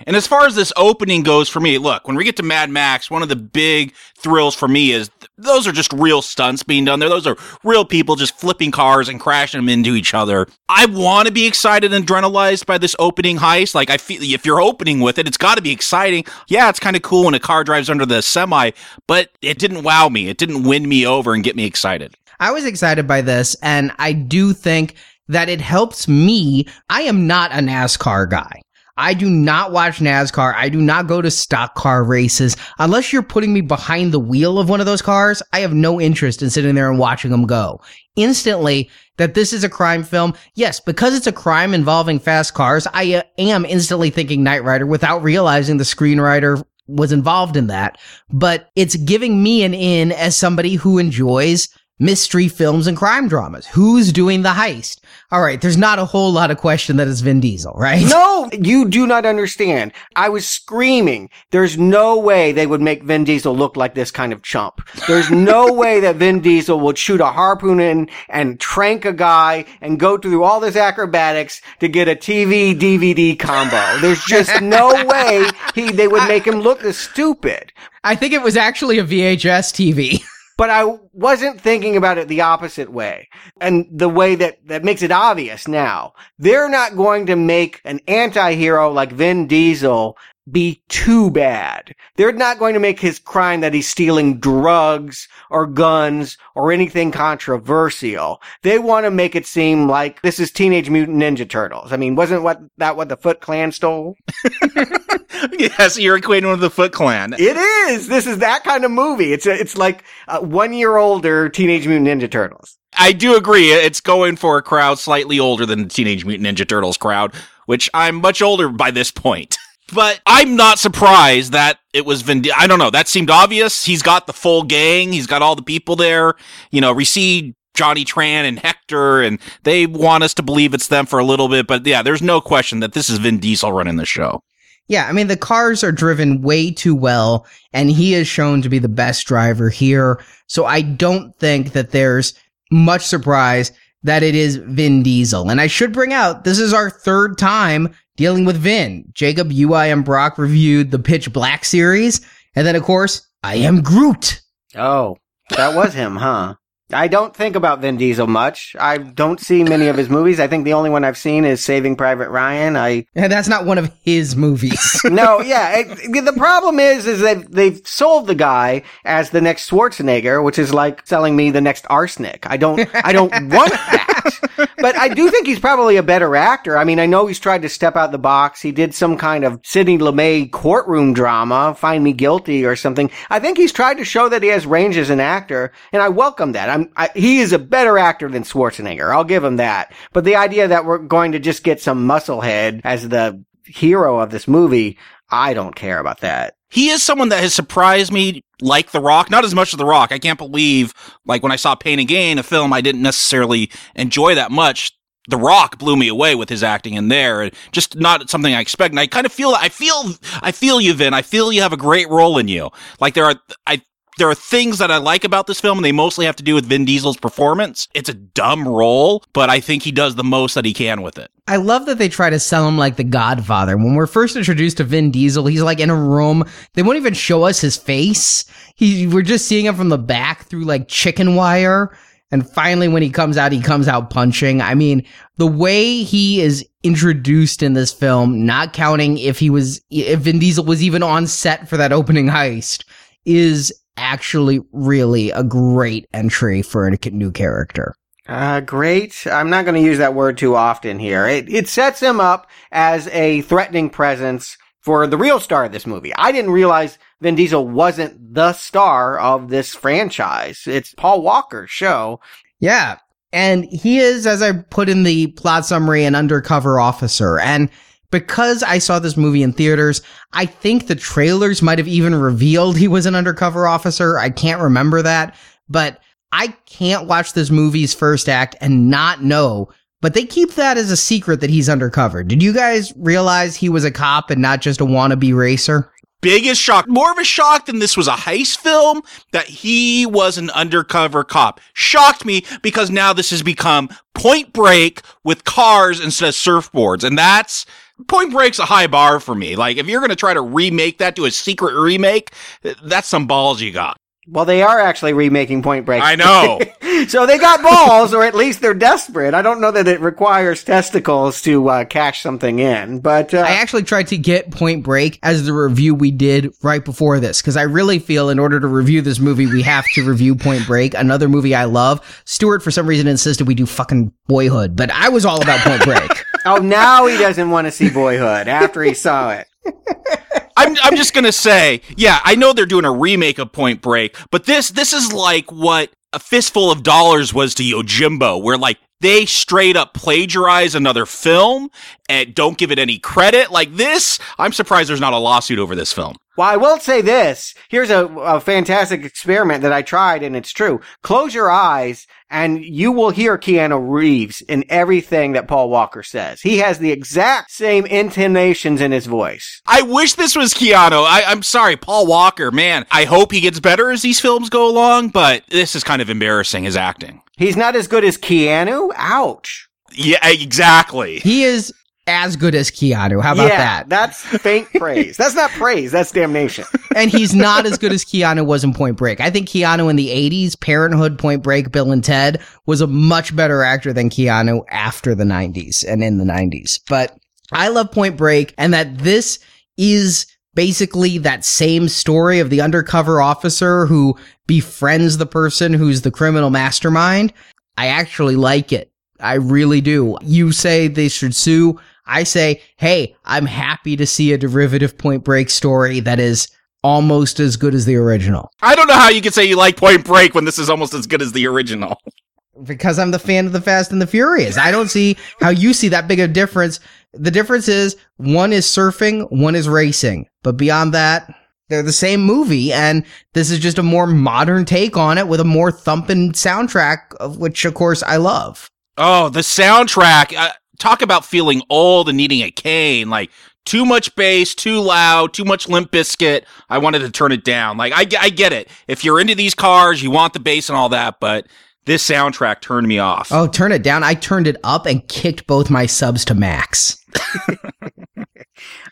And as far as this opening goes for me, look, when we get to Mad Max, one of the big thrills for me is th- those are just real stunts being done there. Those are real people just flipping cars and crashing them into each other. I want to be excited and adrenalized by this opening heist. Like I feel if you're opening with it, it's got to be exciting. Yeah, it's kind of cool when a car drives under the semi, but it didn't wow me. It didn't win me over and get me excited. I was excited by this, and I do think that it helps me. I am not a NASCAR guy. I do not watch NASCAR. I do not go to stock car races. Unless you're putting me behind the wheel of one of those cars, I have no interest in sitting there and watching them go. Instantly, that this is a crime film. Yes, because it's a crime involving fast cars, I uh, am instantly thinking Knight Rider without realizing the screenwriter was involved in that, but it's giving me an in as somebody who enjoys mystery films and crime dramas. Who's doing the heist? All right, there's not a whole lot of question that it's Vin Diesel, right? No, you do not understand. I was screaming. There's no way they would make Vin Diesel look like this kind of chump. There's no <laughs> way that Vin Diesel would shoot a harpoon in and trank a guy and go through all this acrobatics to get a TV DVD combo. There's just no way he they would make him look this stupid. I think it was actually a VHS <laughs> TV. But I wasn't thinking about it the opposite way. And the way that, that makes it obvious now. They're not going to make an anti-hero like Vin Diesel be too bad. They're not going to make his crime that he's stealing drugs or guns or anything controversial. They want to make it seem like this is Teenage Mutant Ninja Turtles. I mean, wasn't what that what the Foot Clan stole? <laughs> yes, you're equating with the Foot Clan. It is. This is that kind of movie. It's a, it's like a one year older Teenage Mutant Ninja Turtles. I do agree. It's going for a crowd slightly older than the Teenage Mutant Ninja Turtles crowd, which I'm much older by this point. <laughs> But I'm not surprised that it was Vin. I don't know. That seemed obvious. He's got the full gang. He's got all the people there. You know, recede Johnny Tran and Hector, and they want us to believe it's them for a little bit. But yeah, there's no question that this is Vin Diesel running the show. Yeah, I mean, the cars are driven way too well, and he is shown to be the best driver here. So I don't think that there's much surprise that it is Vin Diesel. And I should bring out, this is our third time dealing with Vin. Jacob, you, I, and Brock reviewed the Pitch Black series. And then, of course, I am Groot. Oh, that was him, huh? I don't think about Vin Diesel much. I don't see many of his movies. I think the only one I've seen is Saving Private Ryan. I and that's not one of his movies. <laughs> no, yeah. It, the problem is, is that they've sold the guy as the next Schwarzenegger, which is like selling me the next arsenic. I don't, I don't <laughs> want that. but I do think he's probably a better actor. I mean, I know he's tried to step out the box. He did some kind of Sidney Lumet courtroom drama, Find Me Guilty or something. I think he's tried to show that he has range as an actor, and I welcome that. I'm, I, he is a better actor than Schwarzenegger. I'll give him that. But the idea that we're going to just get some musclehead as the hero of this movie, I don't care about that. He is someone that has surprised me like The Rock, not as much as The Rock. I can't believe, like when I saw Pain and Gain, a film I didn't necessarily enjoy that much. The Rock blew me away with his acting in there. Just not something I expect. And I kind of feel, I feel, I feel you, Vin. I feel you have a great role in you. Like there are, I there are things that I like about this film, and they mostly have to do with Vin Diesel's performance. It's a dumb role, but I think he does the most that he can with it. I love that they try to sell him like the Godfather. When we're first introduced to Vin Diesel, he's like in a room. They won't even show us his face. He, we're just seeing him from the back through like chicken wire. And finally, when he comes out, he comes out punching. I mean, the way he is introduced in this film, not counting if he was, if Vin Diesel was even on set for that opening heist, is actually really a great entry for a new character. Uh, great. I'm not going to use that word too often here. It, it sets him up as a threatening presence for the real star of this movie. I didn't realize Vin Diesel wasn't the star of this franchise. It's Paul Walker's show. Yeah. And he is, as I put in the plot summary, an undercover officer. And because I saw this movie in theaters, I think the trailers might have even revealed he was an undercover officer. I can't remember that, but I can't watch this movie's first act and not know. But they keep that as a secret that he's undercover. Did you guys realize he was a cop and not just a wannabe racer? biggest shock, more of a shock than this was a heist film, that he was an undercover cop. Shocked me because now this has become point break with cars instead of surfboards. And that's Point Break's a high bar for me. Like, if you're going to try to remake that to a secret remake, that's some balls you got. Well, they are actually remaking Point Break. I know. <laughs> so they got balls, or at least they're desperate. I don't know that it requires testicles to uh, cash something in, but uh, I actually tried to get Point Break as the review we did right before this because I really feel in order to review this movie, we have to review Point Break, another movie I love. Stuart, for some reason, insisted we do fucking Boyhood, but I was all about Point Break. Oh, now he doesn't want to see Boyhood after he saw it. I'm I'm just gonna say, yeah, I know they're doing a remake of Point Break, but this this is like what a fistful of dollars was to Yojimbo, where like they straight up plagiarize another film and don't give it any credit. Like this, I'm surprised there's not a lawsuit over this film. Well, I will say this. Here's a, a fantastic experiment that I tried and it's true. Close your eyes and you will hear Keanu Reeves in everything that Paul Walker says. He has the exact same intonations in his voice. I wish this was Keanu. I, I'm sorry, Paul Walker, man. I hope he gets better as these films go along, but this is kind of embarrassing, his acting. He's not as good as Keanu? Ouch. Yeah, exactly. He is as good as Keanu. How about yeah, that? That's faint <laughs> praise. That's not praise. That's damnation. and he's not as good as Keanu was in Point Break. I think Keanu in the 80s, Parenthood, Point Break, Bill and Ted was a much better actor than Keanu after the 90s and in the 90s. But I love Point Break and that this is basically that same story of the undercover officer who befriends the person who's the criminal mastermind. I actually like it. I really do. You say they should sue. I say, hey, I'm happy to see a derivative Point Break story that is almost as good as the original. I don't know how you could say you like Point Break when this is almost as good as the original. <laughs> Because I'm the fan of the Fast and the Furious. I don't see how you see that big of a difference. The difference is one is surfing, one is racing. But beyond that, they're the same movie, and this is just a more modern take on it with a more thumping soundtrack, of which, of course, I love. Oh, the soundtrack. Uh, talk about feeling old and needing a cane. Like, too much bass, too loud, too much Limp Bizkit. I wanted to turn it down. Like, I, I get it. If you're into these cars, you want the bass and all that, but this soundtrack turned me off. Oh, turn it down. I turned it up and kicked both my subs to max. <laughs>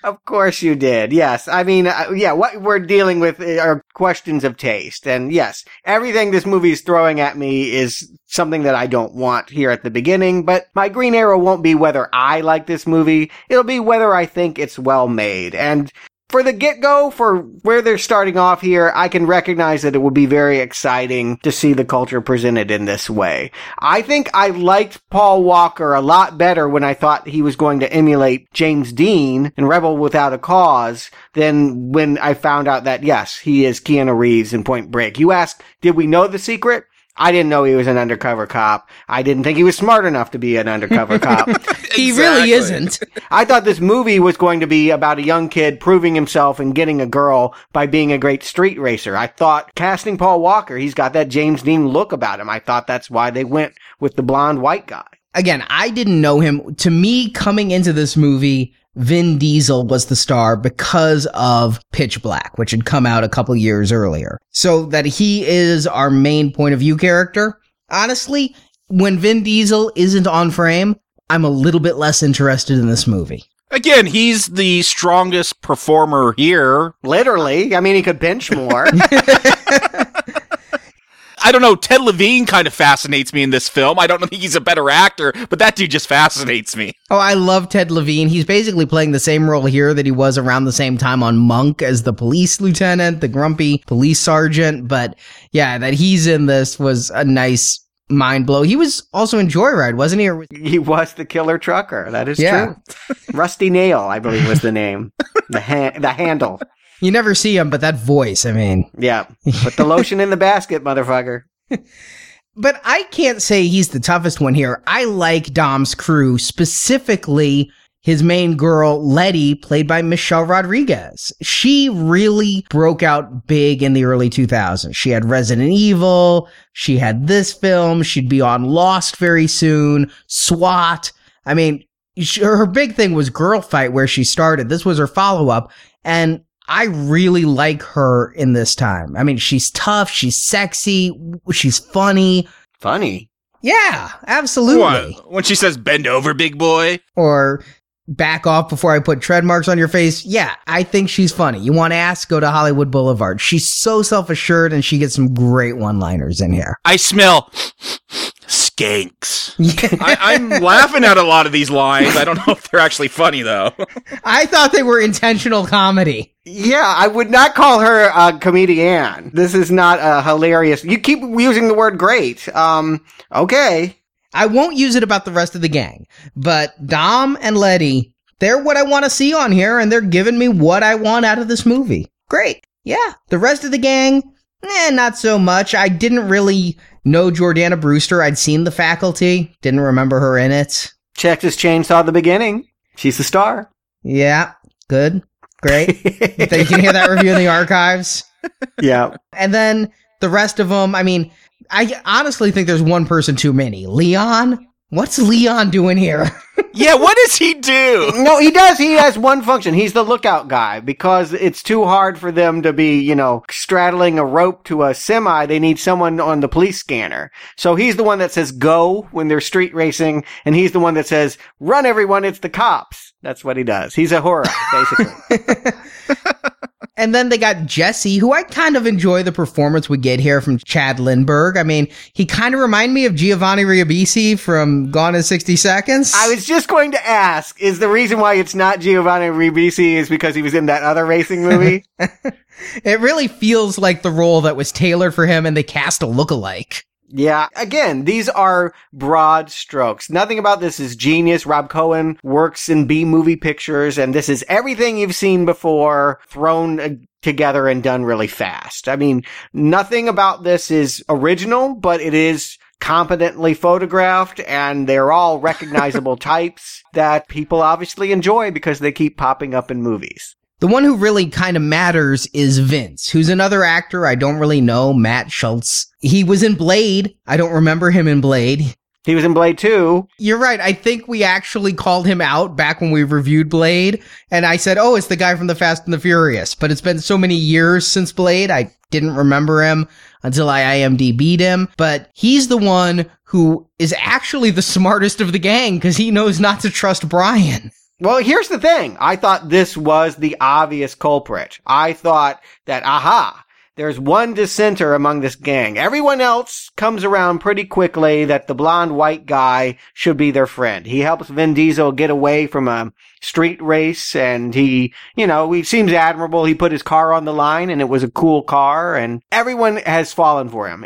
Of course you did. Yes. I mean, uh, yeah, what we're dealing with are questions of taste. And yes, everything this movie is throwing at me is something that I don't want here at the beginning, but my green arrow won't be whether I like this movie. It'll be whether I think it's well made. And for the get go, for where they're starting off here, I can recognize that it would be very exciting to see the culture presented in this way. I think I liked Paul Walker a lot better when I thought he was going to emulate James Dean in Rebel Without a Cause than when I found out that yes, he is Keanu Reeves in Point Break. You ask, did we know the secret? I didn't know he was an undercover cop. I didn't think he was smart enough to be an undercover cop. <laughs> He really isn't. I thought this movie was going to be about a young kid proving himself and getting a girl by being a great street racer. I thought casting Paul Walker, he's got that James Dean look about him. I thought that's why they went with the blonde white guy. Again, I didn't know him. To me, coming into this movie, Vin Diesel was the star because of Pitch Black, which had come out a couple years earlier. So that he is our main point of view character. Honestly, when Vin Diesel isn't on frame, I'm a little bit less interested in this movie. Again, he's the strongest performer here. Literally. I mean, he could bench more. <laughs> <laughs> I don't know. Ted Levine kind of fascinates me in this film. I don't think he's a better actor, but that dude just fascinates me. Oh, I love Ted Levine. He's basically playing the same role here that he was around the same time on Monk as the police lieutenant, the grumpy police sergeant. But yeah, that he's in this was a nice mind blow. He was also in Joyride, wasn't he? Or was- he was the killer trucker. That is Yeah. true. Rusty Nail, I believe was the name. The ha- the handle. You never see him, but that voice, I mean. Yeah. Put the lotion in the basket, motherfucker. <laughs> But I can't say he's the toughest one here. I like Dom's crew, specifically his main girl, Letty, played by Michelle Rodriguez. She really broke out big in the early 2000s. She had Resident Evil. She had this film. She'd be on Lost very soon. SWAT. I mean, her big thing was Girl Fight, where she started. This was her follow up. And I really like her in this time. I mean, she's tough, she's sexy, she's funny. Funny. Yeah, absolutely. What? When she says bend over, big boy? Or back off before I put tread marks on your face. Yeah, I think she's funny. You want to ask? Go to Hollywood Boulevard. She's so self assured and she gets some great one liners in here. I smell skanks. <laughs> I, I'm laughing at a lot of these lines. I don't know if they're actually funny though. I thought they were intentional comedy. Yeah, I would not call her a comedian. This is not a hilarious. You keep using the word great. Um, okay. I won't use it about the rest of the gang, but Dom and Letty, they're what I want to see on here, and they're giving me what I want out of this movie. Great. Yeah. The rest of the gang, eh, not so much. I didn't really know Jordana Brewster. I'd seen the faculty, didn't remember her in it. Texas Chainsaw at the beginning. She's the star. Yeah. Good. Great. <laughs> you can hear that review in the archives. Yeah. And then the rest of them, I mean, I honestly think there's one person too many. Leon? What's Leon doing here? <laughs> yeah, what does he do? No, he does. He has one function. He's the lookout guy because it's too hard for them to be, you know, straddling a rope to a semi. They need someone on the police scanner. So he's the one that says go when they're street racing and he's the one that says run everyone. It's the cops. That's what he does. He's a horror, <laughs> basically. <laughs> And then they got Jesse, who I kind of enjoy the performance we get here from Chad Lindberg. I mean, he kind of remind me of Giovanni Ribisi from Gone in 60 Seconds. I was just going to ask, is the reason why it's not Giovanni Ribisi is because he was in that other racing movie? <laughs> it really feels like the role that was tailored for him and they cast a look-alike. Yeah. Again, these are broad strokes. Nothing about this is genius. Rob Cohen works in B movie pictures and this is everything you've seen before thrown uh, together and done really fast. I mean, nothing about this is original, but it is competently photographed and they're all recognizable <laughs> types that people obviously enjoy because they keep popping up in movies. The one who really kind of matters is Vince, who's another actor I don't really know, Matt Schulze. He was in Blade. I don't remember him in Blade. He was in Blade 2. You're right. I think we actually called him out back when we reviewed Blade. And I said, oh, it's the guy from the Fast and the Furious. But it's been so many years since Blade. I didn't remember him until I IMDb'd him. But he's the one who is actually the smartest of the gang because he knows not to trust Brian. Well, here's the thing. I thought this was the obvious culprit. I thought that, aha, there's one dissenter among this gang. Everyone else comes around pretty quickly that the blonde white guy should be their friend. He helps Vin Diesel get away from a street race and he, you know, he seems admirable. He put his car on the line and it was a cool car and everyone has fallen for him.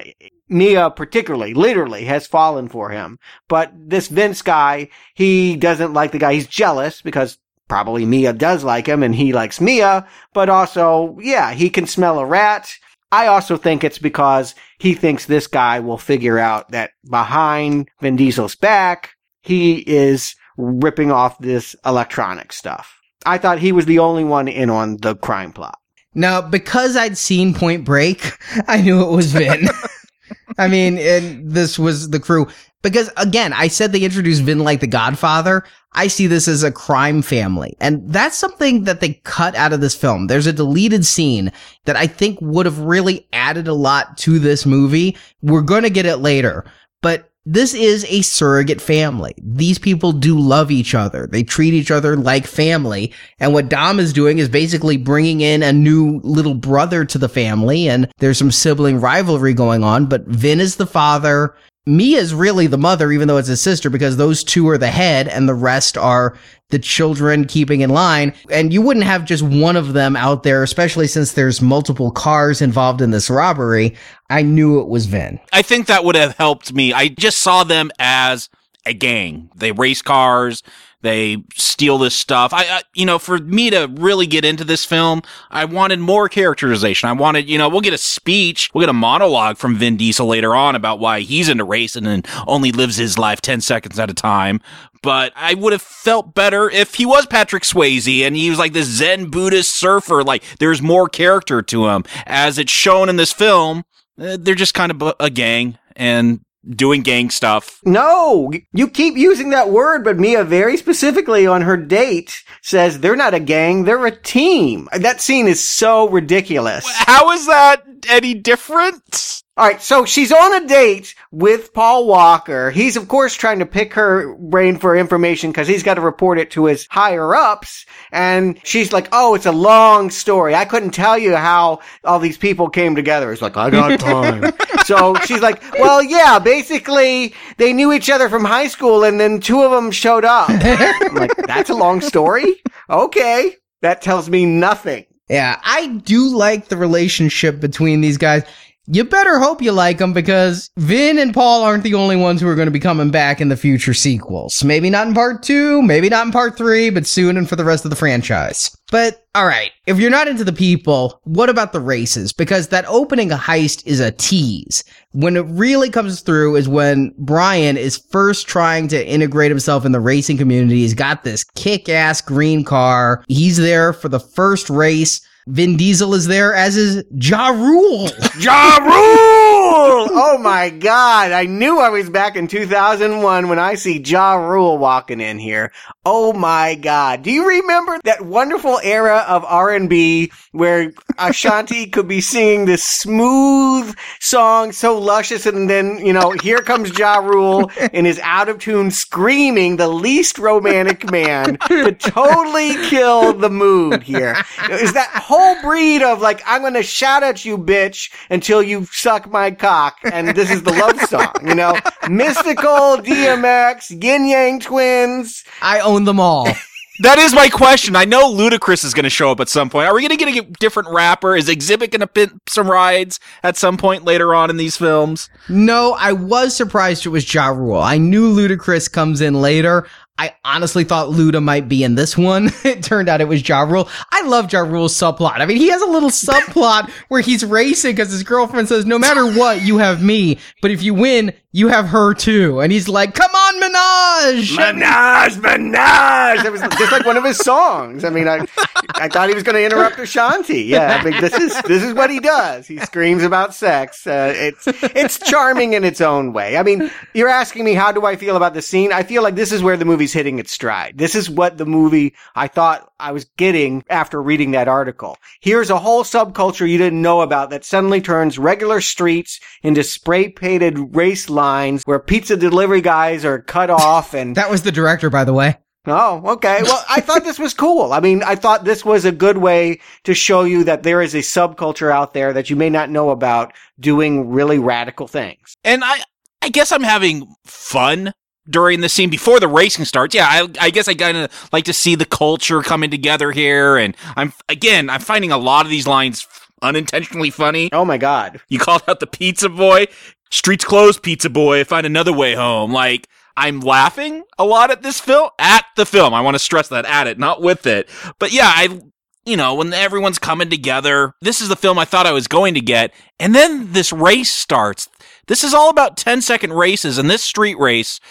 Mia particularly, literally has fallen for him. But this Vince guy, he doesn't like the guy. He's jealous because probably Mia does like him and he likes Mia, but also, yeah, he can smell a rat. I also think it's because he thinks this guy will figure out that behind Vin Diesel's back, he is ripping off this electronic stuff. I thought he was the only one in on the crime plot. Now, because I'd seen Point Break, <laughs> I knew it was Vin. <laughs> I mean, and this was the crew. Because again, I said they introduced Vin like the Godfather. I see this as a crime family. And that's something that they cut out of this film. There's a deleted scene that I think would have really added a lot to this movie. We're going to get it later, but this is a surrogate family. These people do love each other. They treat each other like family. And what Dom is doing is basically bringing in a new little brother to the family. And there's some sibling rivalry going on, but Vin is the father. Mia is really the mother, even though it's a sister, because those two are the head and the rest are the children keeping in line. And you wouldn't have just one of them out there, especially since there's multiple cars involved in this robbery. I knew it was Vin. I think that would have helped me. I just saw them as a gang. They race cars. They steal this stuff. I, I, you know, for me to really get into this film, I wanted more characterization. I wanted, you know, we'll get a speech, we'll get a monologue from Vin Diesel later on about why he's into racing and only lives his life 10 seconds at a time. But I would have felt better if he was Patrick Swayze and he was like this Zen Buddhist surfer. Like there's more character to him. As it's shown in this film, eh, they're just kind of a gang and doing gang stuff. No, you keep using that word, but Mia very specifically on her date says they're not a gang, they're a team. That scene is so ridiculous. How is that any different? All right, so she's on a date with Paul Walker. He's of course trying to pick her brain for information because he's got to report it to his higher ups. And she's like, "Oh, it's a long story. I couldn't tell you how all these people came together." He's like, "I got <laughs> time." so she's like, "Well, yeah, basically they knew each other from high school, and then two of them showed up." I'm like, "That's a long story." Okay, that tells me nothing. Yeah, I do like the relationship between these guys. You better hope you like them because Vin and Paul aren't the only ones who are going to be coming back in the future sequels. Maybe not in part two, maybe not in part three, but soon and for the rest of the franchise. But alright, if you're not into the people, what about the races? Because that opening heist is a tease. When it really comes through is when Brian is first trying to integrate himself in the racing community. He's got this kick-ass green car. He's there for the first race. Vin Diesel is there, as is Ja Rule. Ja Rule! Oh my god, I knew I was back in 2001 when I see Ja Rule walking in here. Oh my god. Do you remember that wonderful era of R&B where Ashanti <laughs> could be singing this smooth song, so luscious, and then, you know, here comes Ja Rule in his out of tune screaming the least romantic man to totally kill the mood here. Is that whole breed of like, I'm gonna shout at you, bitch, until you suck my cock, and this is the love song, you know? <laughs> Mystikal, DMX, Yin Yang Twins. I own them all. <laughs> That is my question. I know Ludacris is going to show up at some point. Are we going to get a different rapper? Is Xzibit going to pimp some rides at some point later on in these films? No, I was surprised it was Ja Rule. I knew Ludacris comes in later. I honestly thought Luda might be in this one. <laughs> it turned out it was Ja Rule. I love Ja Rule's subplot. I mean, he has a little <laughs> subplot where he's racing because his girlfriend says, no matter what, you have me. But if you win, you have her too. And he's like, come on, Minaj! Minaj, Minaj! It was just like one of his songs. I mean, I, I thought he was going to interrupt Ashanti. Yeah, I mean, this is, this is what he does. He screams about sex. Uh, it's, it's charming in its own way. I mean, you're asking me, how do I feel about the scene? I feel like this is where the movie's hitting its stride. This is what the movie I thought I was getting after reading that article. Here's a whole subculture you didn't know about that suddenly turns regular streets into spray painted race lines where pizza delivery guys are cut off and <laughs> That was the director, by the way. Oh, okay. <laughs> Well, I thought this was cool. I mean, I thought this was a good way to show you that there is a subculture out there that you may not know about doing really radical things. And I, I guess I'm having fun during the scene before the racing starts. Yeah, I, I guess I kind of like to see the culture coming together here. And I'm, again, I'm finding a lot of these lines unintentionally funny. Oh my God. You called out the pizza boy. Streets closed, pizza boy. Find another way home. Like, I'm laughing a lot at this film, at the film. I want to stress that at it, not with it. But yeah, I, you know, when everyone's coming together, this is the film I thought I was going to get. And then this race starts. This is all about 10 second races and this street race,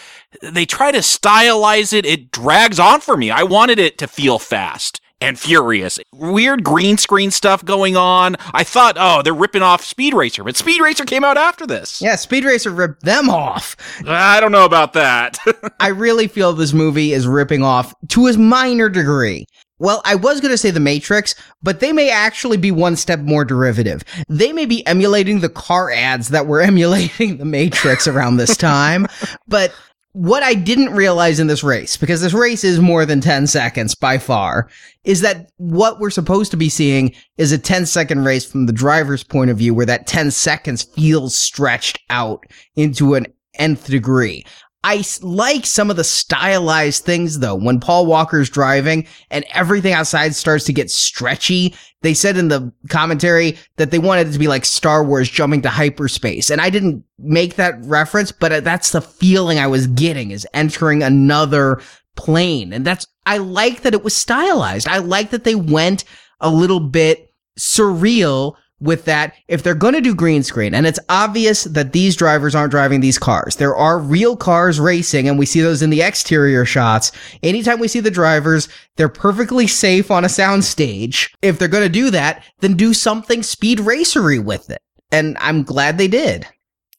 they try to stylize it. It drags on for me. I wanted it to feel fast and furious. Weird green screen stuff going on. I thought, oh, they're ripping off Speed Racer, but Speed Racer came out after this. Yeah, Speed Racer ripped them off. I don't know about that. <laughs> I really feel this movie is ripping off to a minor degree. Well, I was going to say The Matrix, but they may actually be one step more derivative. They may be emulating the car ads that were <laughs> emulating The Matrix around this time, <laughs> but what I didn't realize in this race, because this race is more than 10 seconds by far, is that what we're supposed to be seeing is a 10 second race from the driver's point of view, where that 10 seconds feels stretched out into an nth degree. I like some of the stylized things though. When Paul Walker's driving and everything outside starts to get stretchy, they said in the commentary that they wanted it to be like Star Wars jumping to hyperspace. And I didn't make that reference, but uh, that's the feeling I was getting is entering another plane. And that's, I like that it was stylized. I like that they went a little bit surreal with that if they're going to do green screen and it's obvious that these drivers aren't driving these cars there are real cars racing and we see those in the exterior shots anytime we see the drivers they're perfectly safe on a soundstage if they're going to do that then do something speed racery with it and i'm glad they did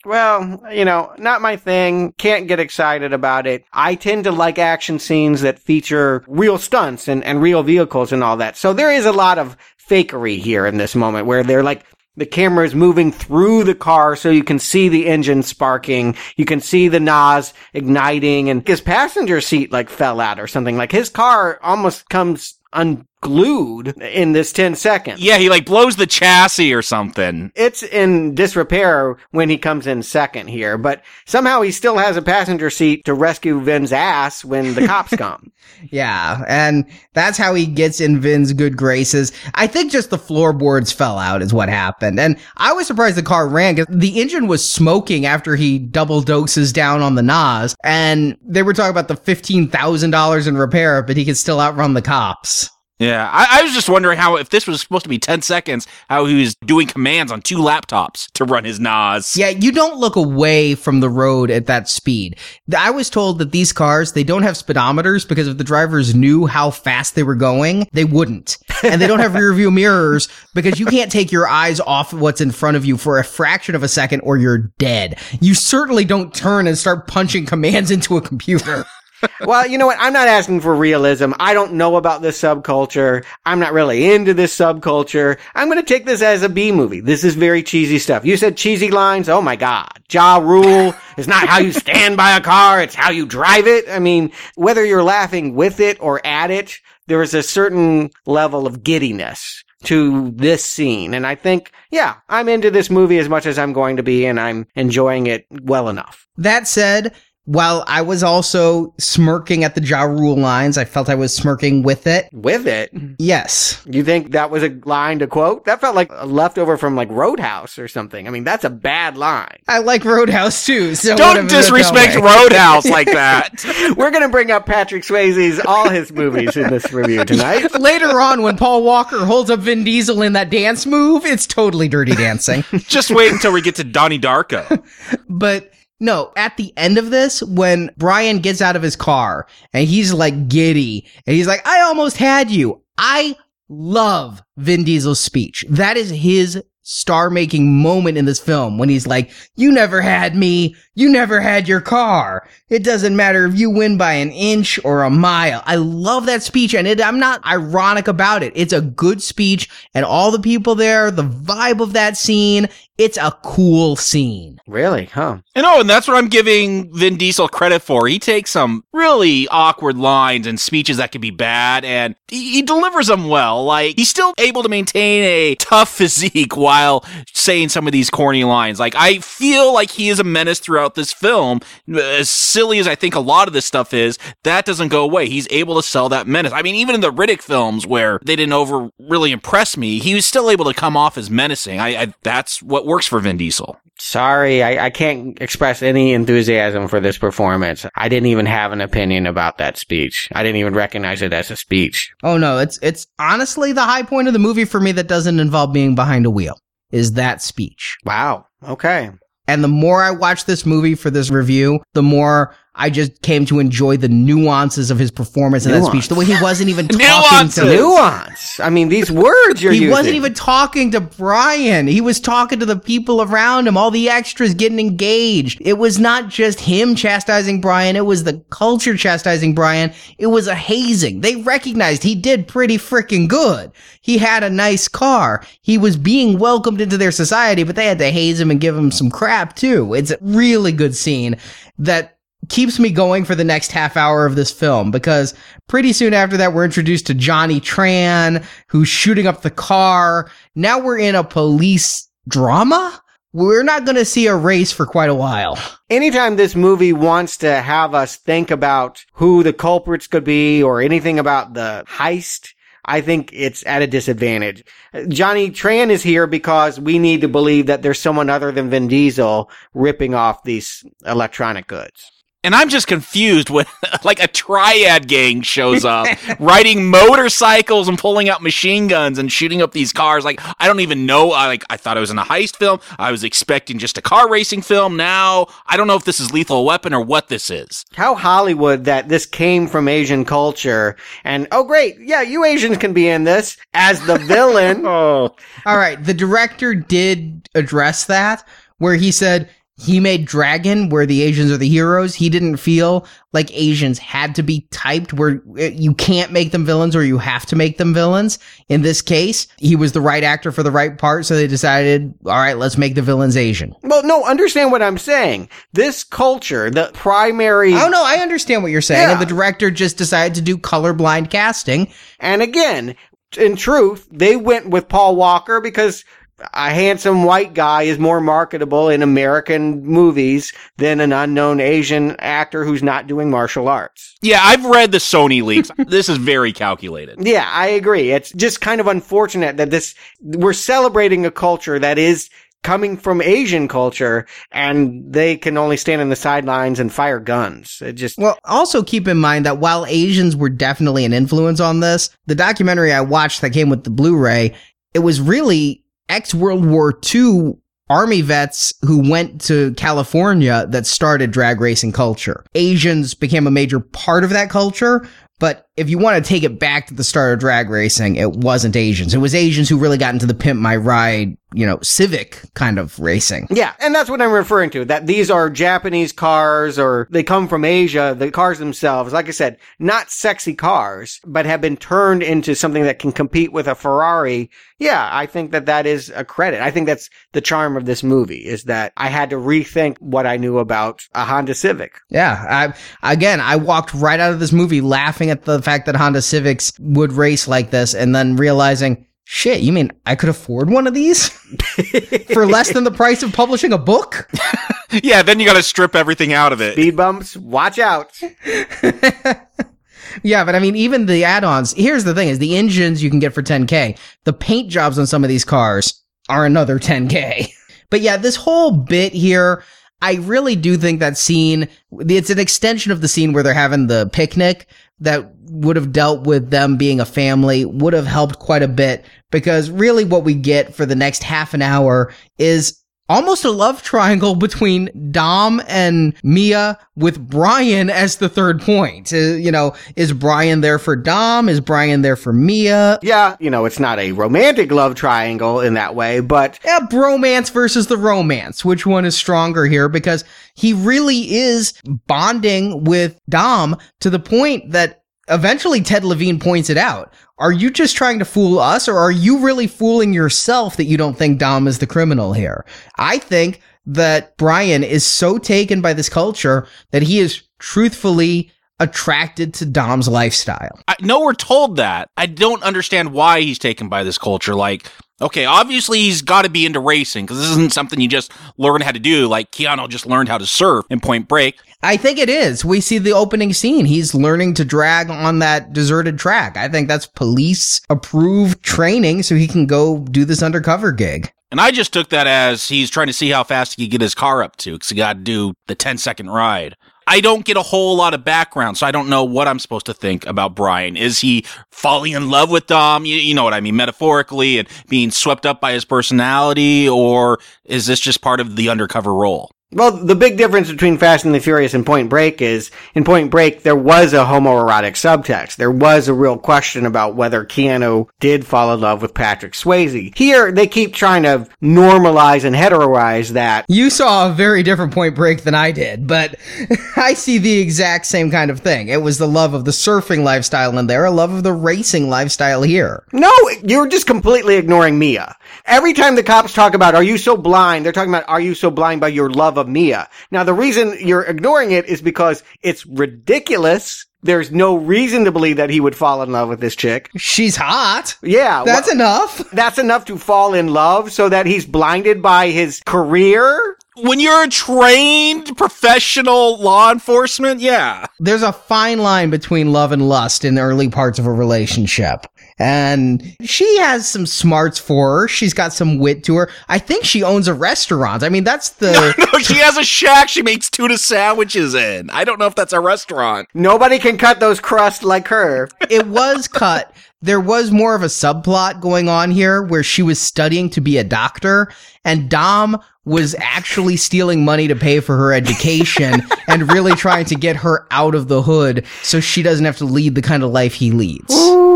well, you know, not my thing. Can't get excited about it. I tend to like action scenes that feature real stunts and, and real vehicles and all that. So there is a lot of fakery here in this moment where they're like, the camera is moving through the car so you can see the engine sparking. You can see the NOS igniting and his passenger seat like fell out or something. Like his car almost comes un- glued in this 10 seconds. Yeah, he like blows the chassis or something. It's in disrepair when he comes in second here, but somehow he still has a passenger seat to rescue Vin's ass when the cops <laughs> come. Yeah, and that's how he gets in Vin's good graces. I think just the floorboards fell out is what happened. And I was surprised the car ran because the engine was smoking after he double doses down on the NOS. And they were talking about the $15,000 in repair, but he could still outrun the cops. Yeah, I, I was just wondering how if this was supposed to be ten seconds, how he was doing commands on two laptops to run his NOS. Yeah, you don't look away from the road at that speed. I was told that these cars, they don't have speedometers because if the drivers knew how fast they were going, they wouldn't. And they don't have <laughs> rear view mirrors because you can't take your eyes off what's in front of you for a fraction of a second or you're dead. You certainly don't turn and start punching commands into a computer. <laughs> well, you know what? I'm not asking for realism. I don't know about this subculture. I'm not really into this subculture. I'm going to take this as a B movie. This is very cheesy stuff. You said cheesy lines. Oh my God. Ja Rule is not how you stand by a car. It's how you drive it. I mean, whether you're laughing with it or at it, there is a certain level of giddiness to this scene. And I think, yeah, I'm into this movie as much as I'm going to be and I'm enjoying it well enough. That said, while I was also smirking at the Ja Rule lines, I felt I was smirking with it. With it? Yes. You think that was a line to quote? That felt like a leftover from like Roadhouse or something. I mean, that's a bad line. I like Roadhouse too. So Don't disrespect Roadhouse like <laughs> that. We're going to bring up Patrick Swayze's, all his movies in this review tonight. <laughs> Later on, when Paul Walker holds up Vin Diesel in that dance move, it's totally dirty dancing. <laughs> Just wait until we get to Donnie Darko. but no, at the end of this, when Brian gets out of his car and he's like giddy and he's like, I almost had you. I love Vin Diesel's speech. That is his star making moment in this film when he's like, you never had me. You never had your car. It doesn't matter if you win by an inch or a mile. I love that speech and it, I'm not ironic about it. It's a good speech and all the people there, the vibe of that scene, it's a cool scene. Really? Huh. And oh, and that's what I'm giving Vin Diesel credit for. He takes some really awkward lines and speeches that could be bad and he, he delivers them well. Like he's still able to maintain a tough physique while saying some of these corny lines. Like I feel like he is a menace throughout this film, as silly as I think a lot of this stuff is, that doesn't go away. He's able to sell that menace. I mean, even in the Riddick films where they didn't over really impress me, he was still able to come off as menacing. I, I that's what works for Vin Diesel. Sorry, I, I can't express any enthusiasm for this performance. I didn't even have an opinion about that speech. I didn't even recognize it as a speech. Oh no, it's it's honestly the high point of the movie for me that doesn't involve being behind a wheel. Is that speech. Wow. Okay. And the more I watch this movie for this review, the more I just came to enjoy the nuances of his performance in that speech. The way he wasn't even talking to nuance. I mean, these words you're he using. wasn't even talking to Brian. He was talking to the people around him, all the extras getting engaged. It was not just him chastising Brian. It was the culture chastising Brian. It was a hazing. They recognized he did pretty freaking good. He had a nice car. He was being welcomed into their society, but they had to haze him and give him some crap too. It's a really good scene that keeps me going for the next half hour of this film because pretty soon after that we're introduced to Johnny Tran who's shooting up the car. Now we're in a police drama. We're not going to see a race for quite a while. Anytime this movie wants to have us think about who the culprits could be or anything about the heist, I think it's at a disadvantage. Johnny Tran is here because we need to believe that there's someone other than Vin Diesel ripping off these electronic goods. And I'm just confused when <laughs> like a triad gang shows up <laughs> riding motorcycles and pulling out machine guns and shooting up these cars. Like I don't even know. I like I thought it was in a heist film. I was expecting just a car racing film. Now I don't know if this is Lethal Weapon or what this is. How Hollywood that this came from Asian culture and oh great, yeah, you Asians can be in this as the <laughs> villain. oh. All right, the director did address that where he said he made Dragon, where the Asians are the heroes. He didn't feel like Asians had to be typed where uh, you can't make them villains or you have to make them villains. In this case, he was the right actor for the right part. So they decided, all right, let's make the villains Asian. Well, no, understand what I'm saying. This culture, the primary. Oh, no, I understand what you're saying. Yeah. And the director just decided to do colorblind casting. And again, in truth, they went with Paul Walker because a handsome white guy is more marketable in American movies than an unknown Asian actor who's not doing martial arts. Yeah, I've read the Sony leaks. <laughs> this is very calculated. Yeah, I agree. It's just kind of unfortunate that this, we're celebrating a culture that is coming from Asian culture and they can only stand in the sidelines and fire guns. It just, Well, also keep in mind that while Asians were definitely an influence on this, the documentary I watched that came with the Blu-ray, it was really ex World War II army vets who went to California that started drag racing culture. Asians became a major part of that culture, but if you want to take it back to the start of drag racing, it wasn't Asians. It was Asians who really got into the pimp my ride, you know, civic kind of racing. Yeah, and that's what I'm referring to. That these are Japanese cars or they come from Asia. The cars themselves, like I said, not sexy cars, but have been turned into something that can compete with a Ferrari. Yeah, I think that that is a credit. I think that's the charm of this movie is that I had to rethink what I knew about a Honda Civic. Yeah, I again, I walked right out of this movie laughing at the fact that Honda Civics would race like this and then realizing, shit, you mean I could afford one of these <laughs> for less than the price of publishing a book? <laughs> yeah, then you got to strip everything out of it. Speed bumps, watch out. <laughs> yeah, but I mean, even the add-ons. Here's the thing: is the engines you can get for 10k. The paint jobs on some of these cars are another 10k. But yeah, this whole bit here, I really do think that scene. It's an extension of the scene where they're having the picnic that would have dealt with them being a family would have helped quite a bit because really what we get for the next half an hour is almost a love triangle between Dom and Mia with Brian as the third point. Uh, you know, is Brian there for Dom? Is Brian there for Mia? Yeah, you know, it's not a romantic love triangle in that way, but yeah, bromance versus the romance. Which one is stronger here? Because he really is bonding with Dom to the point that eventually Ted Levine points it out. Are you just trying to fool us or are you really fooling yourself that you don't think Dom is the criminal here? I think that Brian is so taken by this culture that he is truthfully attracted to Dom's lifestyle. I know we're told that. I don't understand why he's taken by this culture. Like, okay, obviously he's got to be into racing because this isn't something you just learn how to do. Like Keanu just learned how to surf in Point Break. I think it is. We see the opening scene. He's learning to drag on that deserted track. I think that's police approved training so he can go do this undercover gig. And I just took that as he's trying to see how fast he can get his car up to because he got to do the 10 second ride. I don't get a whole lot of background, so I don't know what I'm supposed to think about Brian. Is he falling in love with Dom? You, you know what I mean, metaphorically, and being swept up by his personality, or is this just part of the undercover role? Well, the big difference between Fast and the Furious and Point Break is in Point Break, there was a homoerotic subtext. There was a real question about whether Keanu did fall in love with Patrick Swayze. Here, they keep trying to normalize and heterorize that. You saw a very different Point Break than I did, but <laughs> I see the exact same kind of thing. It was the love of the surfing lifestyle in there, a love of the racing lifestyle here. No, you're just completely ignoring Mia. Every time the cops talk about, are you so blind? They're talking about, are you so blind by your love of Mia? Now, the reason you're ignoring it is because it's ridiculous. There's no reason to believe that he would fall in love with this chick. She's hot. Yeah. That's well, enough. That's enough to fall in love so that he's blinded by his career? When you're a trained professional law enforcement, yeah. There's a fine line between love and lust in the early parts of a relationship. And she has some smarts for her. She's got some wit to her. I think she owns a restaurant. I mean, that's the. <laughs> No, no, she has a shack she makes tuna sandwiches in. I don't know if that's a restaurant. Nobody can cut those crusts like her. <laughs> it was cut. There was more of a subplot going on here where she was studying to be a doctor and Dom was actually stealing money to pay for her education <laughs> and really trying to get her out of the hood so she doesn't have to lead the kind of life he leads. Ooh.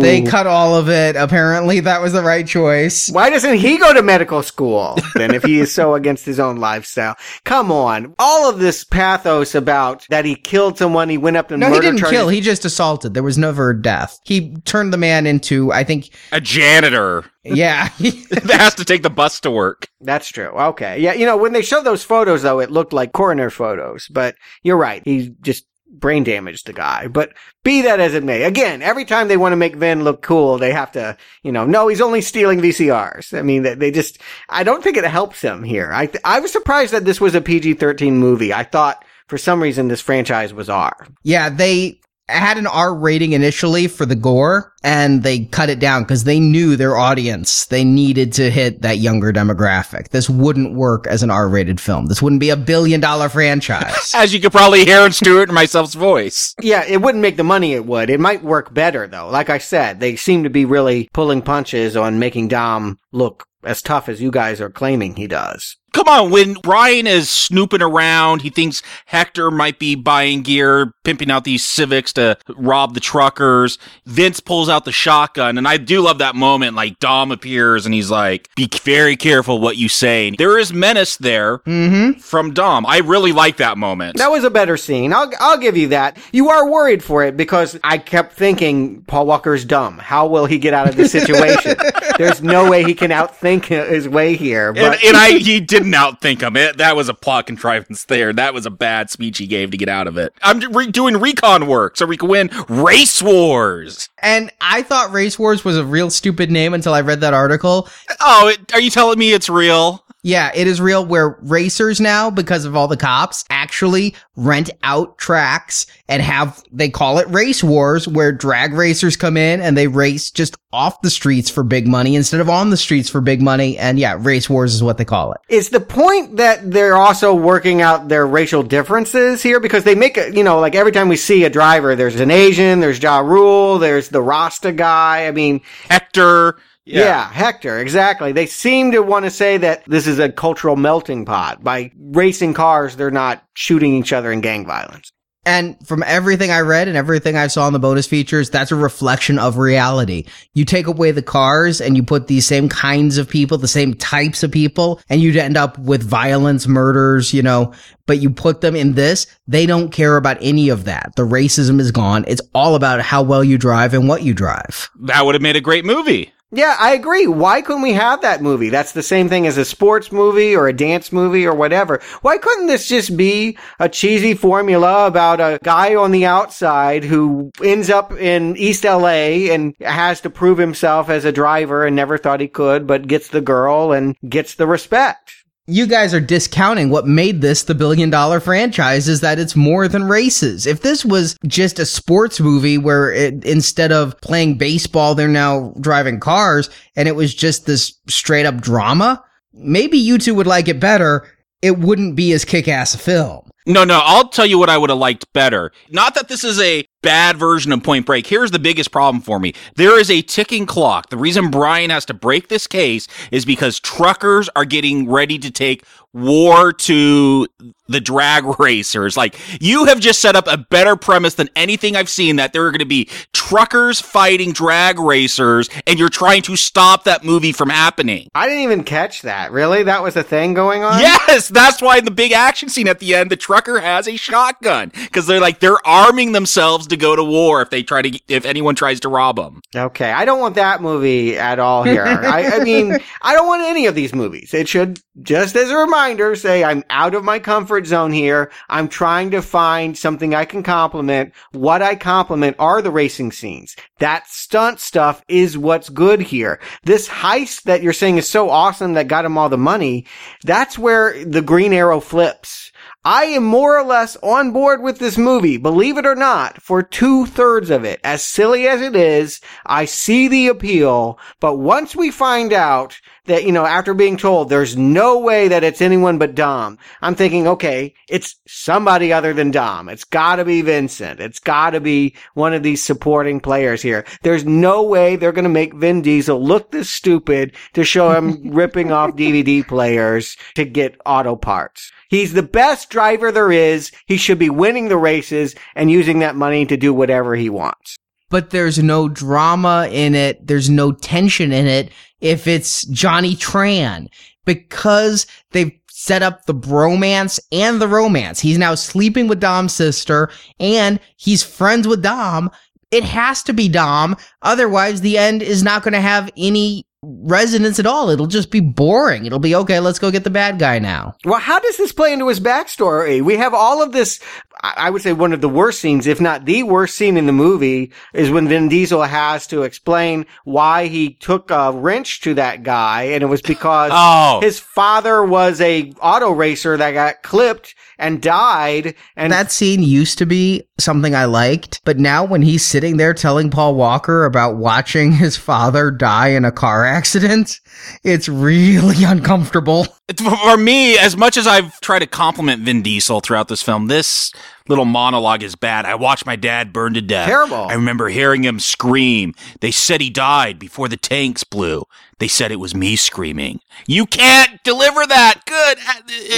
They cut all of it. Apparently, that was the right choice. Why doesn't he go to medical school then if he is so against his own lifestyle? Come on. All of this pathos about that he killed someone, he went up to no, murder he didn't charges. kill. He just assaulted. There was never a death. He turned the man into, I think, a janitor. Yeah. <laughs> that has to take the bus to work. That's true. Okay. Yeah. You know, when they showed those photos, though, it looked like coroner photos, but you're right. He just brain damaged the guy. But be that as it may, again, every time they want to make Vin look cool, they have to, you know, no, he's only stealing VCRs. I mean, they, just, I don't think it helps him here. I, I was surprised that this was a PG-13 movie. I thought for some reason this franchise was R. Yeah, they had an R rating initially for the gore and they cut it down because they knew their audience. They needed to hit that younger demographic. This wouldn't work as an R rated film. This wouldn't be a billion dollar franchise. <laughs> As you could probably hear in Stuart and myself's voice. Yeah, it wouldn't make the money it would. It might work better though. Like I said, they seem to be really pulling punches on making Dom look as tough as you guys are claiming he does. Come on, when Brian is snooping around, he thinks Hector might be buying gear, pimping out these Civics to rob the truckers. Vince pulls out the shotgun, and I do love that moment. Like Dom appears, and he's like, "Be very careful what you say." There is menace there mm-hmm. from Dom. I really like that moment. That was a better scene. I'll I'll give you that. You are worried for it because I kept thinking Paul Walker's dumb. How will he get out of this situation? <laughs> There's no way he can outthink his way here. and, But and I, he didn't outthink him. It, that was a plot contrivance there. That was a bad speech he gave to get out of it. I'm re- doing recon work so we can win race wars. And I thought Race Wars was a real stupid name until I read that article. Oh, it, are you telling me it's real? Yeah, it is real where racers now, because of all the cops, actually rent out tracks and have, they call it race wars, where drag racers come in and they race just off the streets for big money instead of on the streets for big money. And yeah, race wars is what they call it. it. is the point that they're also working out their racial differences here because they make it, you know, like every time we see a driver, there's an Asian, there's Ja Rule, there's the Rasta guy. I mean, Hector. Yeah. Hector, exactly. They seem to want to say that this is a cultural melting pot. By racing cars, they're not shooting each other in gang violence. And from everything I read and everything I saw in the bonus features, that's a reflection of reality. You take away the cars and you put these same kinds of people, the same types of people, and you'd end up with violence, murders, you know, but you put them in this, they don't care about any of that. The racism is gone. It's all about how well you drive and what you drive. That would have made a great movie. Yeah, I agree. Why couldn't we have that movie? That's the same thing as a sports movie or a dance movie or whatever. Why couldn't this just be a cheesy formula about a guy on the outside who ends up in East LA and has to prove himself as a driver and never thought he could, but gets the girl and gets the respect? You guys are discounting what made this the billion dollar franchise is that it's more than races. If this was just a sports movie where it, instead of playing baseball, they're now driving cars and it was just this straight up drama, maybe you two would like it better. It wouldn't be as kick ass a film. No, no, I'll tell you what I would have liked better. Not that this is a bad version of Point Break. Here's the biggest problem for me. There is a ticking clock. The reason Brian has to break this case is because truckers are getting ready to take war to the drag racers. Like, you have just set up a better premise than anything I've seen that there are going to be truckers fighting drag racers, and you're trying to stop that movie from happening. I didn't even catch that. Really? That was a thing going on? Yes, that's why in the big action scene at the end, the trucker has a shotgun because they're like they're arming themselves to go to war if they try to if anyone tries to rob them. Okay, I don't want that movie at all here. <laughs> I, I mean, I don't want any of these movies. It should, just as a reminder, say I'm out of my comfort zone here. I'm trying to find something I can compliment. What I compliment are the racing scenes. That stunt stuff is what's good here. This heist that you're saying is so awesome that got him all the money. That's where the green arrow flips. I am more or less on board with this movie, believe it or not, for two thirds of it. As silly as it is, I see the appeal, but once we find out that, you know, after being told there's no way that it's anyone but Dom, I'm thinking, okay, it's somebody other than Dom. It's gotta be Vincent. It's gotta be one of these supporting players here. There's no way they're gonna make Vin Diesel look this stupid to show him <laughs> ripping off DVD players to get auto parts. He's the best driver there is. He should be winning the races and using that money to do whatever he wants. But there's no drama in it. There's no tension in it if it's Johnny Tran because they've set up the bromance and the romance. He's now sleeping with Dom's sister and he's friends with Dom. It has to be Dom. Otherwise, the end is not going to have any resonance at all. It'll just be boring. It'll be okay. Let's go get the bad guy now. Well, how does this play into his backstory? We have all of this. I I would say one of the worst scenes, if not the worst scene in the movie, is when Vin Diesel has to explain why he took a wrench to that guy, and it was because <laughs> Oh. his father was a auto racer that got clipped and died, and that scene used to be something I liked, but now when he's sitting there telling Paul Walker about watching <laughs> his father die in a car accident, it's really <laughs> uncomfortable. For me, as much as I've tried to compliment Vin Diesel throughout this film, this little monologue is bad. I watched my dad burn to death. Terrible. I remember hearing him scream. They said he died before the tanks blew. They said it was me screaming. You can't deliver that good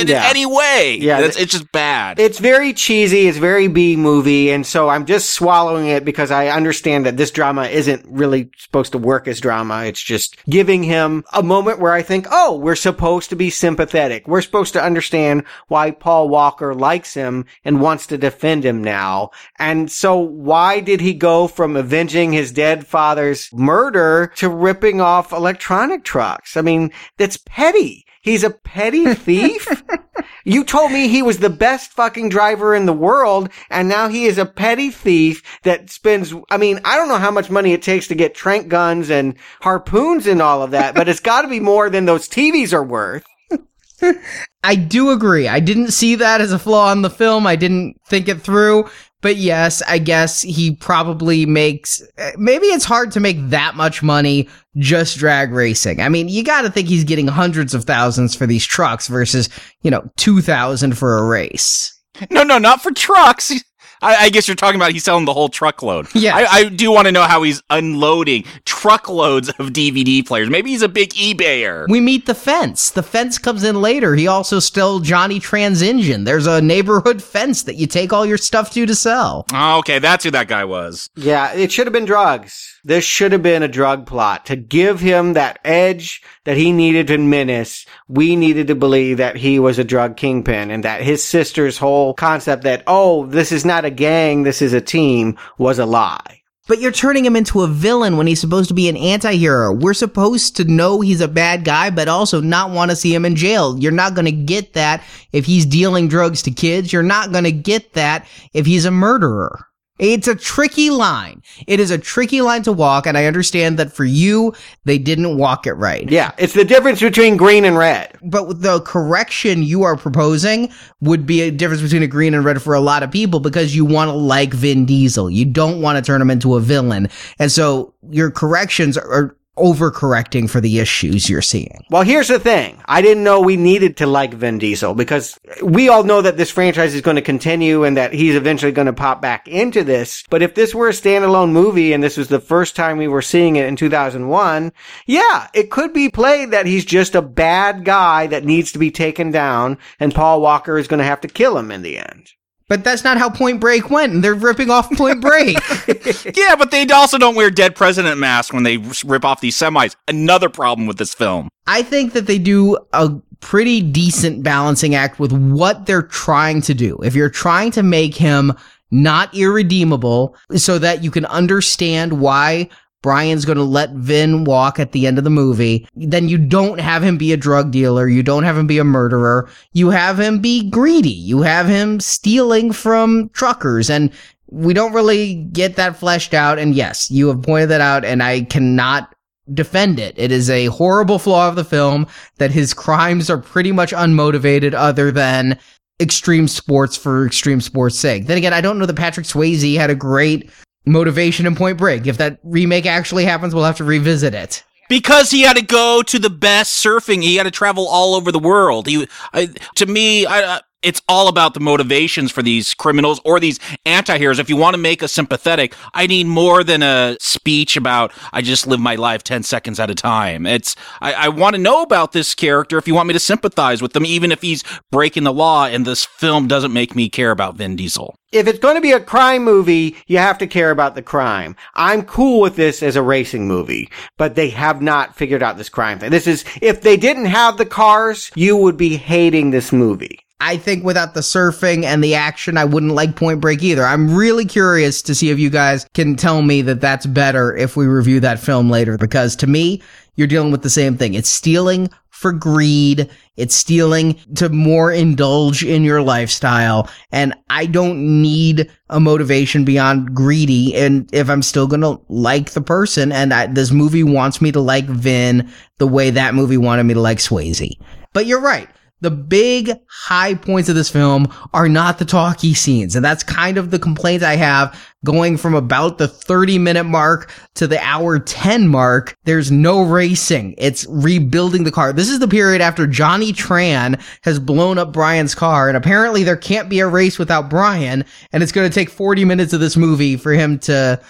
in Yeah. any way. Yeah, That's- it's just bad. It's very cheesy. It's very B movie. And so I'm just swallowing it because I understand that this drama isn't really supposed to work as drama. It's just giving him a moment where I think, oh, we're supposed to be sympathetic. We're supposed to understand why Paul Walker likes him and wants to defend him now. And so why did he go from avenging his dead father's murder to ripping off electronic trucks? I mean, that's petty. He's a petty thief. <laughs> You told me he was the best fucking driver in the world, and now he is a petty thief that spends, I mean, I don't know how much money it takes to get trank guns and harpoons and all of that, but it's gotta be more than those TVs are worth. I do agree. I didn't see that as a flaw in the film. I didn't think it through. But yes, I guess he probably makes, maybe it's hard to make that much money just drag racing. I mean, you gotta think he's getting hundreds of thousands for these trucks versus, you know, 2000 for a race. no, no, not for trucks. <laughs> I, I guess you're talking about he's selling the whole truckload. Yeah, I, I do want to know how he's unloading truckloads of DVD players. Maybe he's a big eBayer. We meet the fence. The fence comes in later. He also stole Johnny Trans Engine. There's a neighborhood fence that you take all your stuff to to sell. Oh, okay, that's who that guy was. Yeah, it should have been drugs. This should have been a drug plot to give him that edge that he needed in Menace. We needed to believe that he was a drug kingpin and that his sister's whole concept that, oh, this is not a gang, this is a team was a lie. But you're turning him into a villain when he's supposed to be an anti-hero. We're supposed to know he's a bad guy, but also not want to see him in jail. You're not going to get that if he's dealing drugs to kids. You're not going to get that if he's a murderer. It's a tricky line. It is a tricky line to walk, and I understand that for you, they didn't walk it right. Yeah, it's the difference between green and red. But the correction you are proposing would be a difference between a green and red for a lot of people because you want to like Vin Diesel. You don't want to turn him into a villain. And so your corrections are overcorrecting for the issues you're seeing. Well, here's the thing. I didn't know we needed to like Vin Diesel because we all know that this franchise is going to continue and that he's eventually going to pop back into this. But if this were a standalone movie and this was the first time we were seeing it in 2001, yeah, it could be played that he's just a bad guy that needs to be taken down and Paul Walker is going to have to kill him in the end. But that's not how Point Break went, and they're ripping off Point Break. <laughs> Yeah, but they also don't wear dead president masks when they rip off these semis. Another problem with this film. I think that they do a pretty decent balancing act with what they're trying to do. If you're trying to make him not irredeemable so that you can understand why Brian's going to let Vin walk at the end of the movie, then you don't have him be a drug dealer. You don't have him be a murderer. You have him be greedy. You have him stealing from truckers and we don't really get that fleshed out. And yes, you have pointed that out and I cannot defend it. It is a horrible flaw of the film that his crimes are pretty much unmotivated other than extreme sports for extreme sports sake. Then again, I don't know that Patrick Swayze had a great motivation in Point Break. If that remake actually happens, we'll have to revisit it. Because he had to go to the best surfing, he had to travel all over the world. He, I, to me, I, it's all about the motivations for these criminals or these anti-heroes. If you want to make us sympathetic, I need more than a speech about I just live my life ten seconds at a time. It's I, I want to know about this character if you want me to sympathize with them, even if he's breaking the law. And this film doesn't make me care about Vin Diesel. If it's going to be a crime movie, you have to care about the crime. I'm cool with this as a racing movie, but they have not figured out this crime thing. This is, if they didn't have the cars, you would be hating this movie. I think without the surfing and the action, I wouldn't like Point Break either. I'm really curious to see if you guys can tell me that that's better if we review that film later, because to me, you're dealing with the same thing. It's stealing for greed. It's stealing to more indulge in your lifestyle. And I don't need a motivation beyond greedy. And if I'm still going to like the person and I, this movie wants me to like Vin the way that movie wanted me to like Swayze. But you're right. The big high points of this film are not the talkie scenes. And that's kind of the complaint I have going from about the 30 minute mark to the hour 10 mark. There's no racing. It's rebuilding the car. This is the period after Johnny Tran has blown up Brian's car. And apparently there can't be a race without Brian. And it's going to take 40 minutes of this movie for him to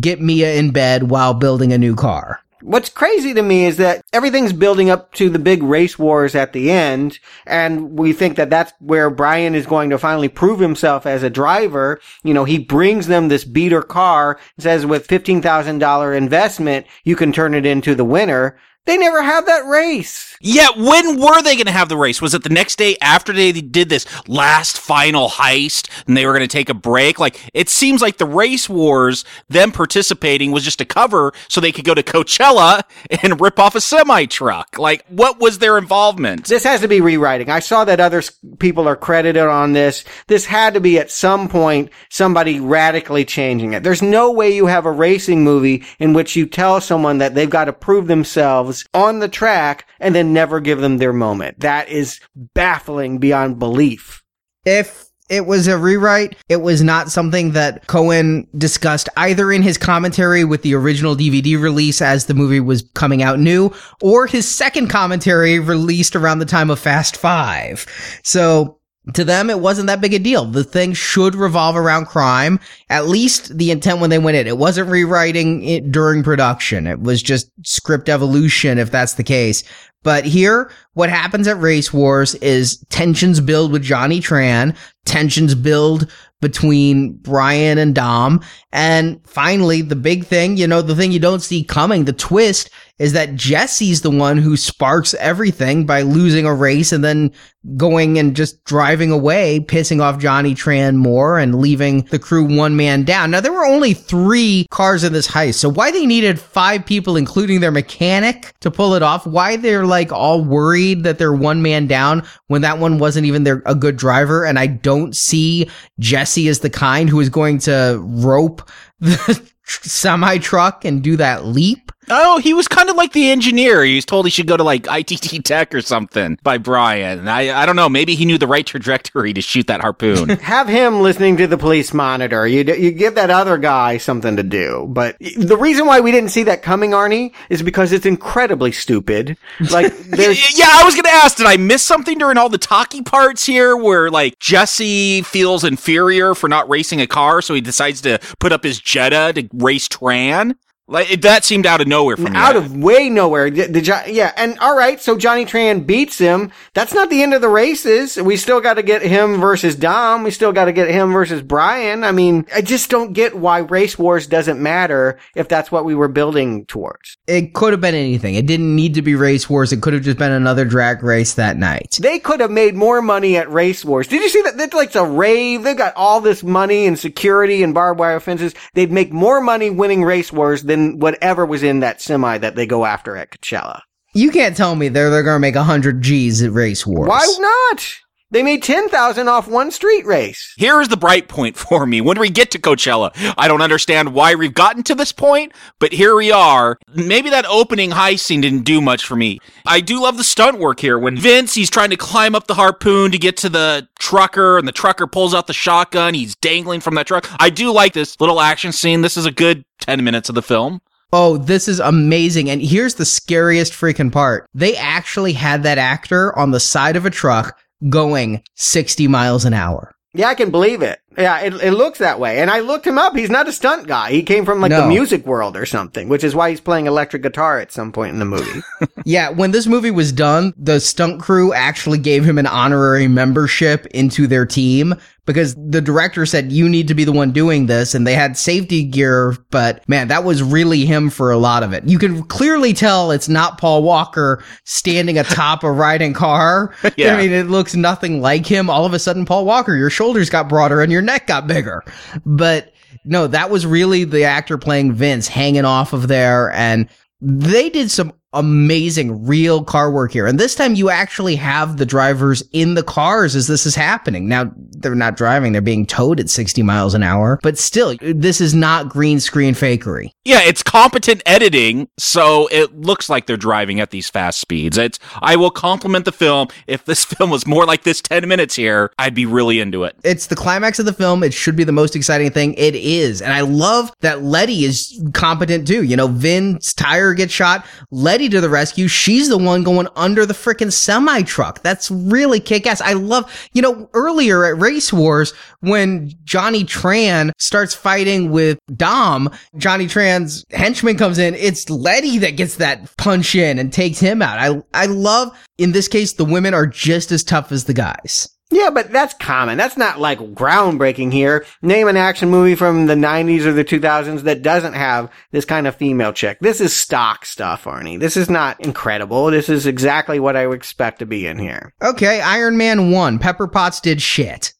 get Mia in bed while building a new car. What's crazy to me is that everything's building up to the big race wars at the end, and we think that that's where Brian is going to finally prove himself as a driver. You know, he brings them this beater car, says with $15,000 investment, you can turn it into the winner. They never have that race. Yeah, when were they going to have the race? Was it the next day after they did this last final heist and they were going to take a break? Like, it seems like the race wars, them participating was just a cover so they could go to Coachella and rip off a semi truck. Like, what was their involvement? This has to be rewriting. I saw that other people are credited on this. This had to be at some point somebody radically changing it. There's no way you have a racing movie in which you tell someone that they've got to prove themselves on the track and then never give them their moment. That is baffling beyond belief. If it was a rewrite, it was not something that Cohen discussed either in his commentary with the original DVD release as the movie was coming out new, or his second commentary released around the time of Fast Five. So to them, it wasn't that big a deal. The thing should revolve around crime. At least the intent when they went in. It wasn't rewriting it during production. It was just script evolution, if that's the case. But here, what happens at Race Wars is tensions build with Johnny Tran, tensions build between Brian and Dom, and finally, the big thing, you know, the thing you don't see coming, the twist is that Jesse's the one who sparks everything by losing a race and then going and just driving away, pissing off Johnny Tran more and leaving the crew one man down. Now, there were only three cars in this heist, so why they needed five people, including their mechanic, to pull it off, why they're like all worried that they're one man down when that one wasn't even their, a good driver, and I don't see Jesse as the kind who is going to rope the <laughs> semi truck and do that leap. Oh, he was kind of like the engineer. He was told he should go to like <laughs> ITT Tech or something by Brian. I, I don't know. Maybe he knew the right trajectory to shoot that harpoon. <laughs> Have him listening to the police monitor. You, you give that other guy something to do. But the reason why we didn't see that coming, Arnie, is because it's incredibly stupid. Like, <laughs> there's, yeah, I was gonna ask, did I miss something during all the talkie parts here where like Jesse feels inferior for not racing a car, so he decides to put up his Jetta to race Tran? Like it, that seemed out of nowhere from out of way nowhere. The, the Jo- yeah, and all right, so Johnny Tran beats him. That's not the end of the races. We still got to get him versus Dom. We still got to get him versus Brian. I mean, I just don't get why race wars doesn't matter if that's what we were building towards. It could have been anything. It didn't need to be race wars. It could have just been another drag race that night. They could have made more money at race wars. Did you see that? That's like a rave. They've got all this money and security and barbed wire fences. They'd make more money winning race wars than whatever was in that semi that they go after at Coachella. You can't tell me they're they're gonna make hundred G's at race wars. Why not? They made 10,000 off one street race. Here is the bright point for me. When we get to Coachella, I don't understand why we've gotten to this point, but here we are. Maybe that opening heist scene didn't do much for me. I do love the stunt work here. When Vince, he's trying to climb up the harpoon to get to the trucker, and the trucker pulls out the shotgun. He's dangling from that truck. I do like this little action scene. This is a good 10 minutes of the film. Oh, this is amazing. And here's the scariest freaking part. They actually had that actor on the side of a truck going 60 miles an hour. Yeah, I can believe it. Yeah, it, it looks that way. And I looked him up. He's not a stunt guy. He came from like No. the music world or something, which is why he's playing electric guitar at some point in the movie. <laughs> Yeah, when this movie was done, the stunt crew actually gave him an honorary membership into their team because the director said, you need to be the one doing this. And they had safety gear, but man, that was really him for a lot of it. You can clearly tell it's not Paul Walker standing atop a riding car. <laughs> Yeah. I mean, it looks nothing like him. All of a sudden, Paul Walker, your shoulders got broader and your neck got bigger. But no, that was really the actor playing Vince hanging off of there. And they did some amazing real car work here. And this time you actually have the drivers in the cars as this is happening. Now, they're not driving, they're being towed at 60 miles an hour, but still, this is not green screen fakery. Yeah, it's competent editing, so it looks like they're driving at these fast speeds. It's I will compliment the film. If this <laughs> film was more like this 10 minutes here, I'd be really into it. It's the climax of the film. It should be the most exciting thing. It is. And I love that Letty is competent too. You know, Vin's tire gets shot. Letty to the rescue. She's the one going under the freaking semi truck. That's really kick ass. I love, you know, earlier at Race Wars, when Johnny Tran starts fighting with Dom, Johnny Tran's henchman comes in. It's Letty that gets that punch in and takes him out. I, I love, in this case, the women are just as tough as the guys. Yeah, but that's common. That's not like groundbreaking here. Name an action movie from the 90s or the 2000s that doesn't have this kind of female chick. This is stock stuff, Arnie. This is not incredible. This is exactly what I would expect to be in here. Okay, Iron Man 1. Pepper Potts did shit.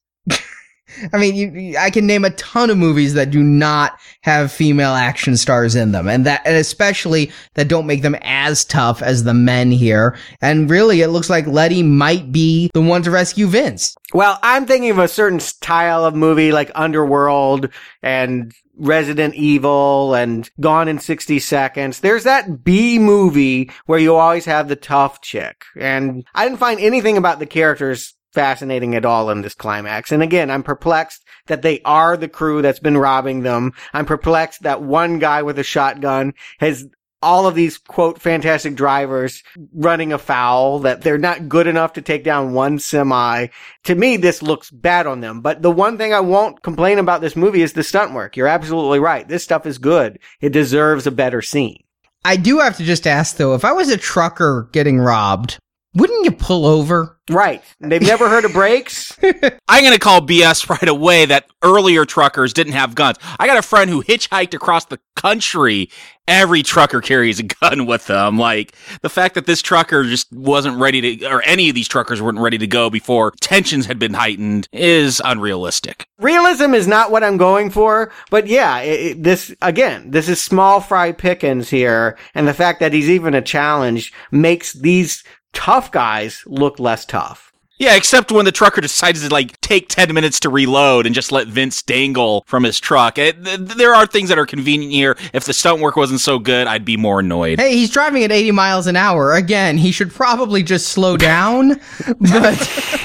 <laughs> I mean, you, you- I can name a ton of movies that do not have female action stars in them, and that, and especially that don't make them as tough as the men here. And really, it looks like Letty might be the one to rescue Vince. Well, I'm thinking of a certain style of movie like Underworld and Resident Evil and Gone in 60 Seconds. There's that B movie where you always have the tough chick. And I didn't find anything about the characters fascinating at all in this climax. And again, I'm perplexed that they are the crew that's been robbing them. I'm perplexed that one guy with a shotgun has all of these quote fantastic drivers running afoul that they're not good enough to take down one semi. To me, this looks bad on them. But the one thing I won't complain about this movie is the stunt work. You're absolutely right. This stuff is good. It deserves a better scene. I do have to just ask though, if I was a trucker getting robbed, wouldn't you pull over? Right. They've never heard of brakes. <laughs> I'm going to call BS right away that earlier truckers didn't have guns. I got a friend who hitchhiked across the country. Every trucker carries a gun with them. Like the fact that this trucker just wasn't ready to, or any of these truckers weren't ready to go before tensions had been heightened is unrealistic. Realism is not what I'm going for, but yeah, it, it- this, again, this is small fry Pickens here, and the fact that he's even a challenge makes these tough guys look less tough. Yeah, except when the trucker decides to like take 10 minutes to reload and just let Vince dangle from his truck. Eh, it, th- there are things that are convenient here. If the stunt work wasn't so good, I'd be more annoyed. Hey, he's driving at 80 miles an hour. Again, he should probably just slow down. <laughs> But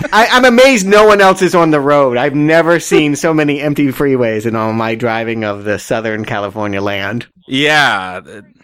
<laughs> I, I'm amazed no one else is on the road. I've never seen so many empty freeways in all my driving of the Southern California land. Yeah.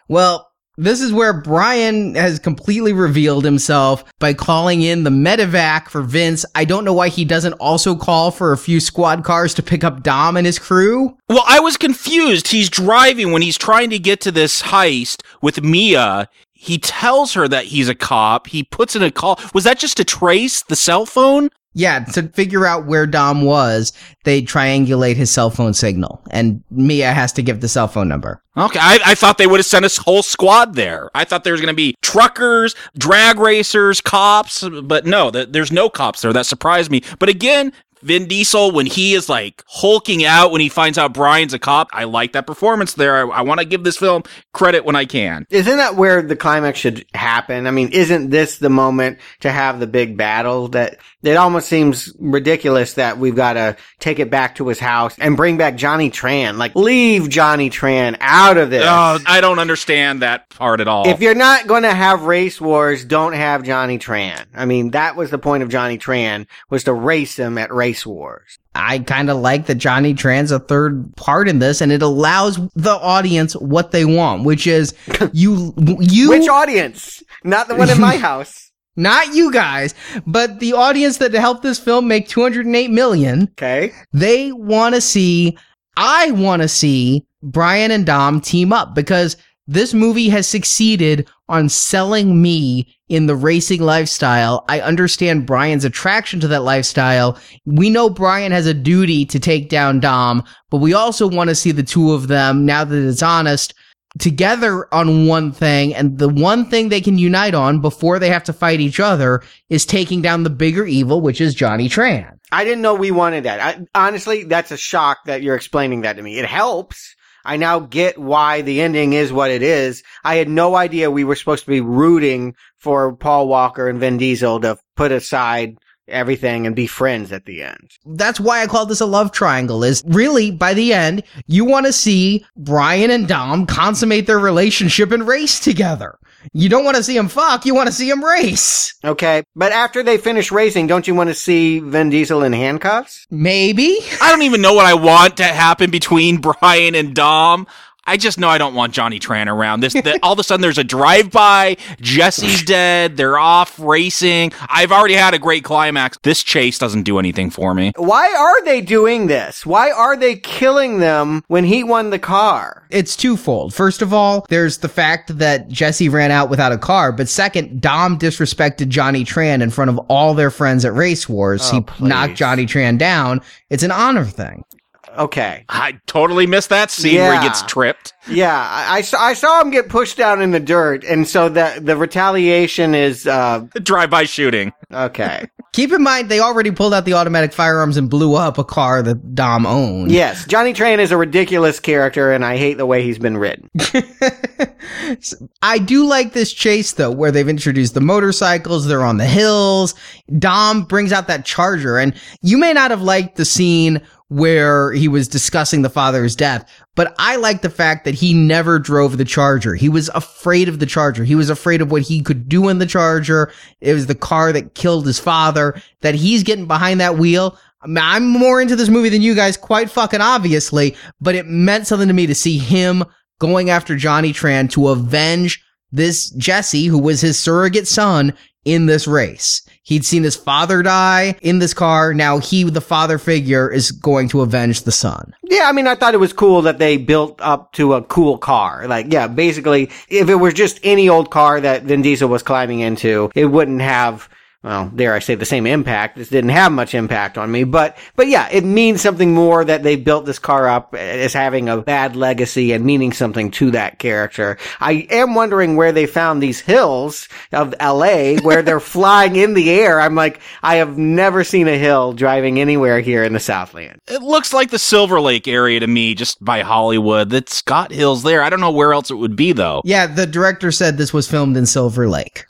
Well, this is where Brian has completely revealed himself by calling in the medevac for Vince. I don't know why he doesn't also call for a few squad cars to pick up Dom and his crew. Well, I was confused. He's driving when he's trying to get to this heist with Mia. He tells her that he's a cop. He puts in a call. Was that just to trace the cell phone? Yeah, to figure out where Dom was, they triangulate his cell phone signal, and Mia has to give the cell phone number. Okay, I, I thought they would have sent a whole squad there. I thought there was going to be truckers, drag racers, cops, but no, th- there's no cops there. That surprised me. But again, Vin Diesel, when he is like hulking out when he finds out Brian's a cop, I like that performance there. I, I want to give this film credit when I can. Isn't that where the climax should happen? I mean, isn't this the moment to have the big battle that it almost seems ridiculous that we've got to take it back to his house and bring back Johnny Tran. Like, leave Johnny Tran out of this. Oh, I don't understand that part at all. If you're not going to have race wars, don't have Johnny Tran. I mean, that was the point of Johnny Tran was to race him at race wars. I kind of like that Johnny Tran's a third part in this, and it allows the audience what they want, which is <laughs> you, you. Which audience? Not the one in my <laughs> house. not you guys, but the audience that helped this film make 208 million. Okay. They want to see, I want to see Brian and Dom team up because this movie has succeeded on selling me in the racing lifestyle. I understand Brian's attraction to that lifestyle. We know Brian has a duty to take down Dom, but we also want to see the two of them, now that it's honest, together on one thing. And the one thing they can unite on before they have to fight each other is taking down the bigger evil, which is Johnny Tran. I didn't know we wanted that. I, honestly, that's a shock that you're explaining that to me. It helps. I now get why the ending is what it is. I had no idea we were supposed to be rooting for Paul Walker and Vin Diesel to put aside everything and be friends at the end. That's why I call this a love triangle is really by the end, you want to see Brian and Dom consummate their relationship and race together. You don't want to see him fuck, you want to see him race. Okay. But after they finish racing, don't you want to see Vin Diesel in handcuffs? Maybe. I don't even know what I want to happen between <laughs> Brian and Dom. I just know I don't want Johnny Tran around. This the, all of a sudden there's a drive by. Jesse's <laughs> dead. They're off racing. I've already had a great climax. This chase doesn't do anything for me. Why are they doing this? Why are they killing them when he won the car? It's twofold. First of all, there's the fact that Jesse ran out without a car, but second, Dom disrespected Johnny Tran in front of all their friends at Race Wars. Oh, he please. knocked Johnny Tran down. It's an honor thing. Okay. I totally missed that scene where he gets tripped. Yeah, I, I saw I saw him get pushed down in the dirt, and so the the retaliation is uh Drive by shooting. okay. <laughs> Keep in mind, they already pulled out the automatic firearms and blew up a car that Dom owned. yes, Johnny Tran is a ridiculous character, and I hate the way he's been written. <laughs> I do like this chase though, where they've introduced the motorcycles, they're on the hills. Dom brings out that charger, and you may not have liked the scene where he was discussing the father's death, but I like the fact that he never drove the charger. He was afraid of the charger. He was afraid of what he could do in the charger. It was the car that killed his father, that he's getting behind that wheel. I'm more into this movie than you guys, quite fucking obviously, but it meant something to me to see him going after Johnny Tran to avenge this Jesse, who was his surrogate son in this race. He'd seen his father die in this car. Now he, the father figure, is going to avenge the son. Yeah, I mean, I thought it was cool that they built up to a cool car. Like, yeah, basically, if it was just any old car that Vin Diesel was climbing into, it wouldn't have, well, dare I say, the same impact. This didn't have much impact on me, but, but yeah, it means something more that they built this car up as having a bad legacy and meaning something to that character. I am wondering where they found these hills of LA where they're <laughs> flying in the air. I'm like, I have never seen a hill driving anywhere here in the Southland. It looks like the Silver Lake area to me, just by Hollywood. That Scott Hill's there. I don't know where else it would be though. Yeah, the director said this was filmed in Silver Lake.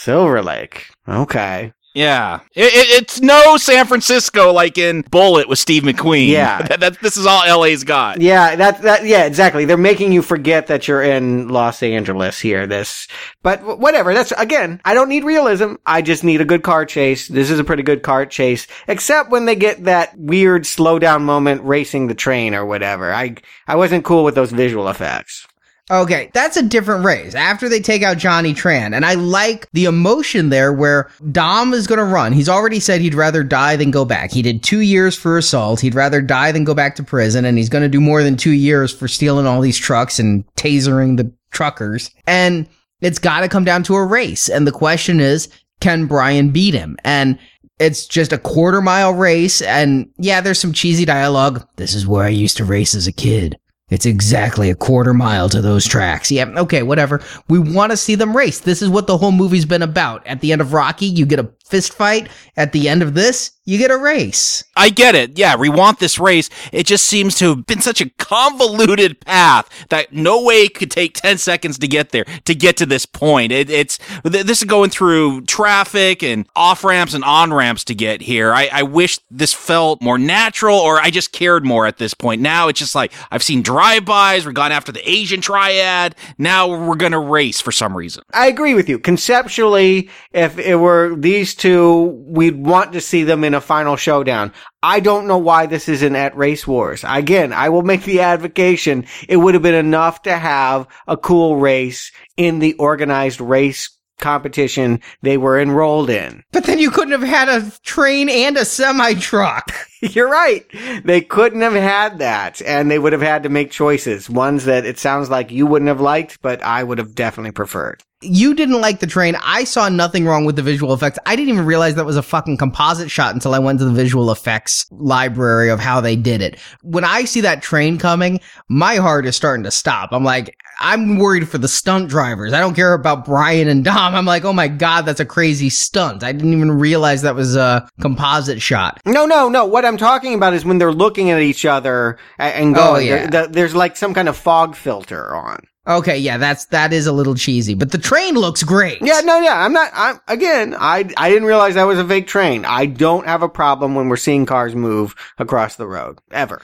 Silver Lake. Okay. Yeah, it, it, it's no San Francisco like in Bullitt with Steve McQueen. Yeah. <laughs> that, that- this is all LA's got. Yeah, that that yeah, exactly. They're making you forget that you're in Los Angeles here. This, but whatever. That's again, I don't need realism. I just need a good car chase. This is a pretty good car chase, except when they get that weird slow down moment racing the train or whatever. I I wasn't cool with those visual effects. Okay, that's a different race. After they take out Johnny Tran, and I like the emotion there where Dom is gonna run. He's already said he'd rather die than go back. He did two years for assault. He'd rather die than go back to prison, and he's gonna do more than two years for stealing all these trucks and tasering the truckers. And it's gotta come down to a race. And the question is, can Brian beat him? And it's just a quarter mile race. And yeah, there's some cheesy dialogue. This is where I used to race as a kid. It's exactly a quarter mile to those tracks. Yeah, okay, whatever. We want to see them race. This is what the whole movie's been about. At the end of Rocky, you get a fist fight. At the end of this, you get a race. I get it. Yeah, we want this race. It just seems to have been such a convoluted path that no way it could take 10 seconds to get there, to get to this point. It, it's, th- this is going through traffic and off ramps and on ramps to get here. I, I wish this felt more natural or I just cared more at this point. Now it's just like, I've seen drive-bys. We're gone after the Asian triad. Now we're going to race for some reason. I agree with you. Conceptually, if it were these two, we'd want to see them in a final showdown. I don't know why this isn't at Race Wars. Again, I will make the advocation. It would have been enough to have a cool race in the organized race competition they were enrolled in. But then you couldn't have had a train and a semi truck. <laughs> You're right. They couldn't have had that, and they would have had to make choices. Ones that it sounds like you wouldn't have liked, but I would have definitely preferred. You didn't like the train. I saw nothing wrong with the visual effects. I didn't even realize that was a fucking composite shot until I went to the visual effects library of how they did it. When I see that train coming, my heart is starting to stop. I'm like, I'm worried for the stunt drivers. I don't care about Brian and Dom. I'm like, oh my God, that's a crazy stunt. I didn't even realize that was a composite shot. No, no, no. What I'm talking about is when they're looking at each other and Oh, going, yeah. there- there's like some kind of fog filter on. Okay, yeah, that's that is a little cheesy, but the train looks great. Yeah, no, yeah. I'm not, I'm, again, I, I didn't realize that was a fake train. I don't have a problem when we're seeing cars move across the road. Ever.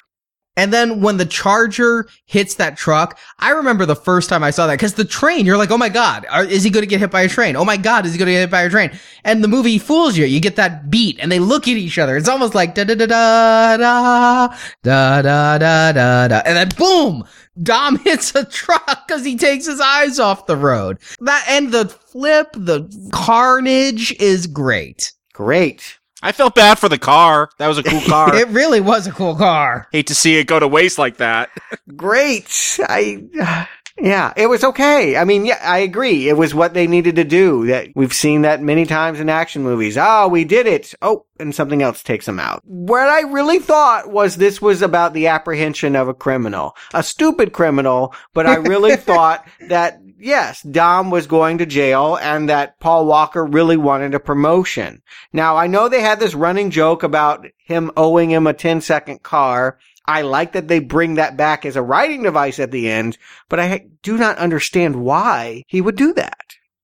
And then when the charger hits that truck, I remember the first time I saw that because the train, you're like, oh my God, is he going to get hit by a train? Oh my God, is he going to get hit by a train? And the movie fools you. You get that beat and they look at each other. It's almost like da da da da da da da da da da. And then boom, Dom <laughs> hits a truck because he takes his eyes off the road. That and the flip, the carnage is great. Great. I felt bad for the car. That was a cool car. <laughs> It really was a cool car. Hate to see it go to waste like that. Great. I, yeah, it was okay. I mean, yeah, I agree. It was what they needed to do. That we've seen that many times in action movies. Oh, we did it. Oh, and something else takes them out. What I really thought was this was about the apprehension of a criminal, a stupid criminal, but I really <laughs> thought that yes, Dom was going to jail and that Paul Walker really wanted a promotion. Now, I know they had this running joke about him owing him a 10 second car. I like that they bring that back as a writing device at the end, but I do not understand why he would do that.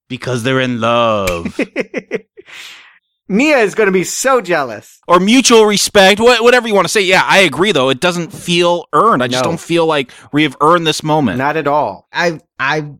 Because they're in love. <laughs> Mia is going to be so jealous. or mutual respect, wha- whatever you want to say. Yeah, I agree though. It doesn't feel earned. I just No. don't feel like we have earned this moment. Not at all. I I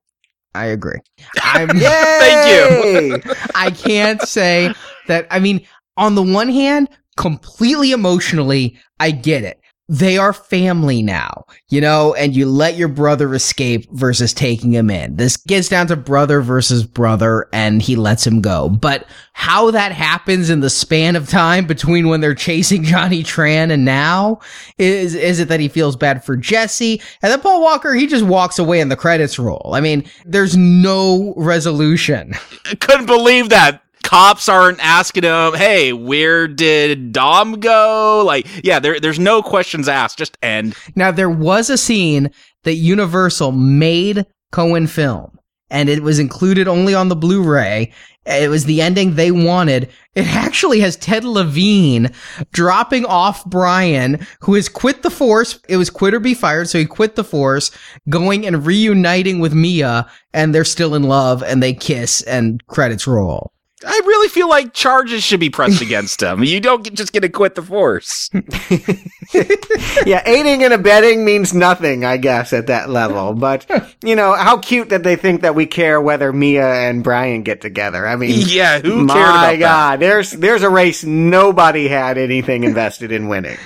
I agree. <laughs> I'm Thank you. I can't say that I mean on the one hand completely emotionally I get it. They are family now, you know, and you let your brother escape versus taking him in. This gets down to brother versus brother and he lets him go. But how that happens in the span of time between when they're chasing <laughs> Johnny Tran and now is, is it that he feels bad for Jesse? And then Paul Walker, he just walks away and the credits roll. I mean, there's no resolution. I couldn't believe that. Cops aren't asking him, "Hey, where did Dom go?" Like, yeah, there, there's no questions asked. Just end. Now, there was a scene that Universal made Cohen film, and it was included only on the Blu-ray. It was the ending they wanted. It actually has Ted Levine dropping off Brian, who has quit the force. It was quit or be fired, so he quit the force, going and reuniting with Mia, and they're still in love, and they kiss, and credits roll. I really feel like charges should be pressed against him. You don't get, just get to quit the force. <laughs> <laughs> yeah, aiding and abetting means nothing, I guess, at that level. But, you know, how cute that they think that we care whether Mia and Brian get together. I mean, Yeah, who my cared about that? God, there's, there's a race nobody had anything invested in winning.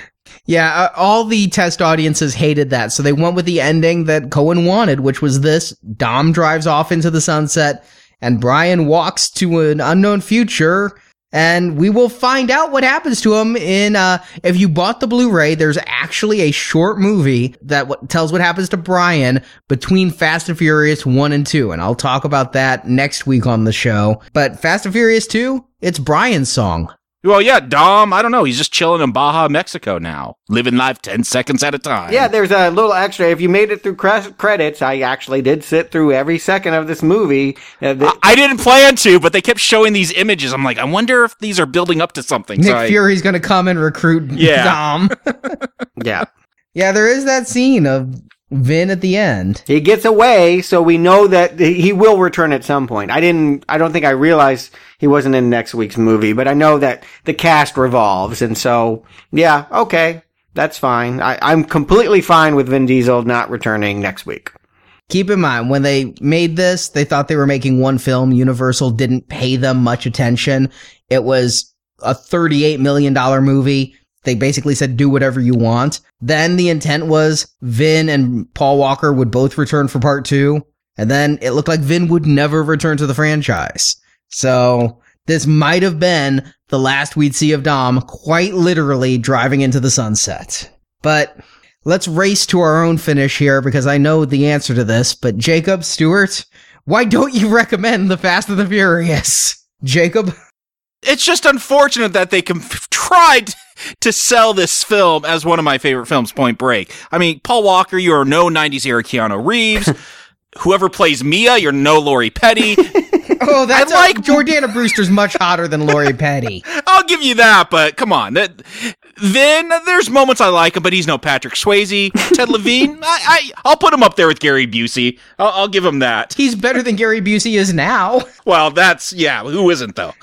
Yeah, uh, all the test audiences hated that, so they went with the ending that Cohen wanted, which was this: Dom drives off into the sunset, and Brian walks to an unknown future, and we will find out what happens to him. In uh, if you bought the Blu-ray, there's actually a short movie that w- tells what happens to Brian between Fast and Furious one and two, and I'll talk about that next week on the show. But Fast and Furious two, it's Brian's song. Well, yeah, Dom. I don't know. He's just chilling in Baja, Mexico now, living life ten seconds at a time. Yeah, there's a little extra. If you made it through cre- credits, I actually did sit through every second of this movie. Uh, the- I didn't plan to, but they kept showing these images. I'm like, I wonder if these are building up to something. Nick So I- Fury's gonna come and recruit Yeah. Dom. <laughs> yeah. Yeah, there is that scene of Vin at the end. He gets away, so we know that he will return at some point. I didn't, I don't think I realized he wasn't in next week's movie, but I know that the cast revolves, and so, yeah, okay, that's fine. I, I'm completely fine with Vin Diesel not returning next week. Keep in mind, when they made this, they thought they were making one film. Universal didn't pay them much attention. It was a $38 million movie. They basically said, do whatever you want. Then the intent was Vin and Paul Walker would both return for part two. And then it looked like Vin would never return to the franchise. So this might have been the last we'd see of Dom quite literally driving into the sunset. But let's race to our own finish here because I know the answer to this. But Jacob Stuart, why don't you <laughs> recommend The Fast and the Furious? Jacob? It's just unfortunate that they com- <laughs> tried to sell this film as one of my favorite films, Point Break. I mean, Paul Walker, you are no 90s era Keanu Reeves. <laughs> Whoever plays Mia, you're no Lori Petty. <laughs> Oh, that's I like Jordana Brewster's much hotter than Lori Petty. <laughs> I'll give you that, but come on. That, then there's moments I like him, but he's no Patrick Swayze. Ted Levine, I, I, I'll put him up there with Gary Busey. I'll, I'll give him that. He's better than Gary Busey is now. Well, that's yeah. Who isn't though?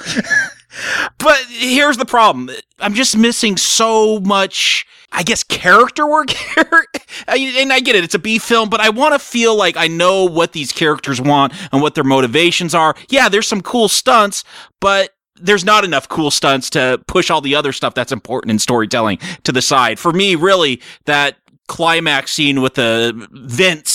But here's the problem. I'm just missing so much. I guess character work <laughs> here, and I get it. It's a B film, but I want to feel like I know what these characters want and what their motivations are. Yeah, there's some cool stunts, but there's not enough cool stunts to push all the other stuff that's important in storytelling to the side. For me, really, that climax scene with the Vince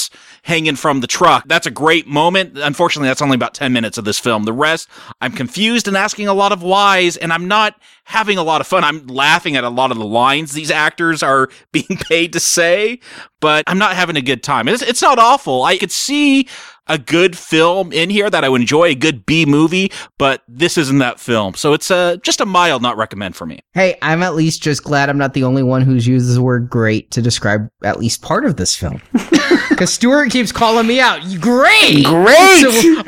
hanging from the truck. That's a great moment. Unfortunately, that's only about 10 minutes of this film. The rest, I'm confused and asking a lot of whys, and I'm not having a lot of fun. I'm laughing at a lot of the lines these actors are <laughs> being paid to say, but I'm not having a good time. It's, it's not awful. I could see a good film in here that I would enjoy, a good B movie, but this isn't that film. So it's uh, just a mild not recommend for me. Hey, I'm at least just glad I'm not the only one who's used the word great to describe at least part of this film. <laughs> Because Stuart keeps calling me out. Great! Great! So,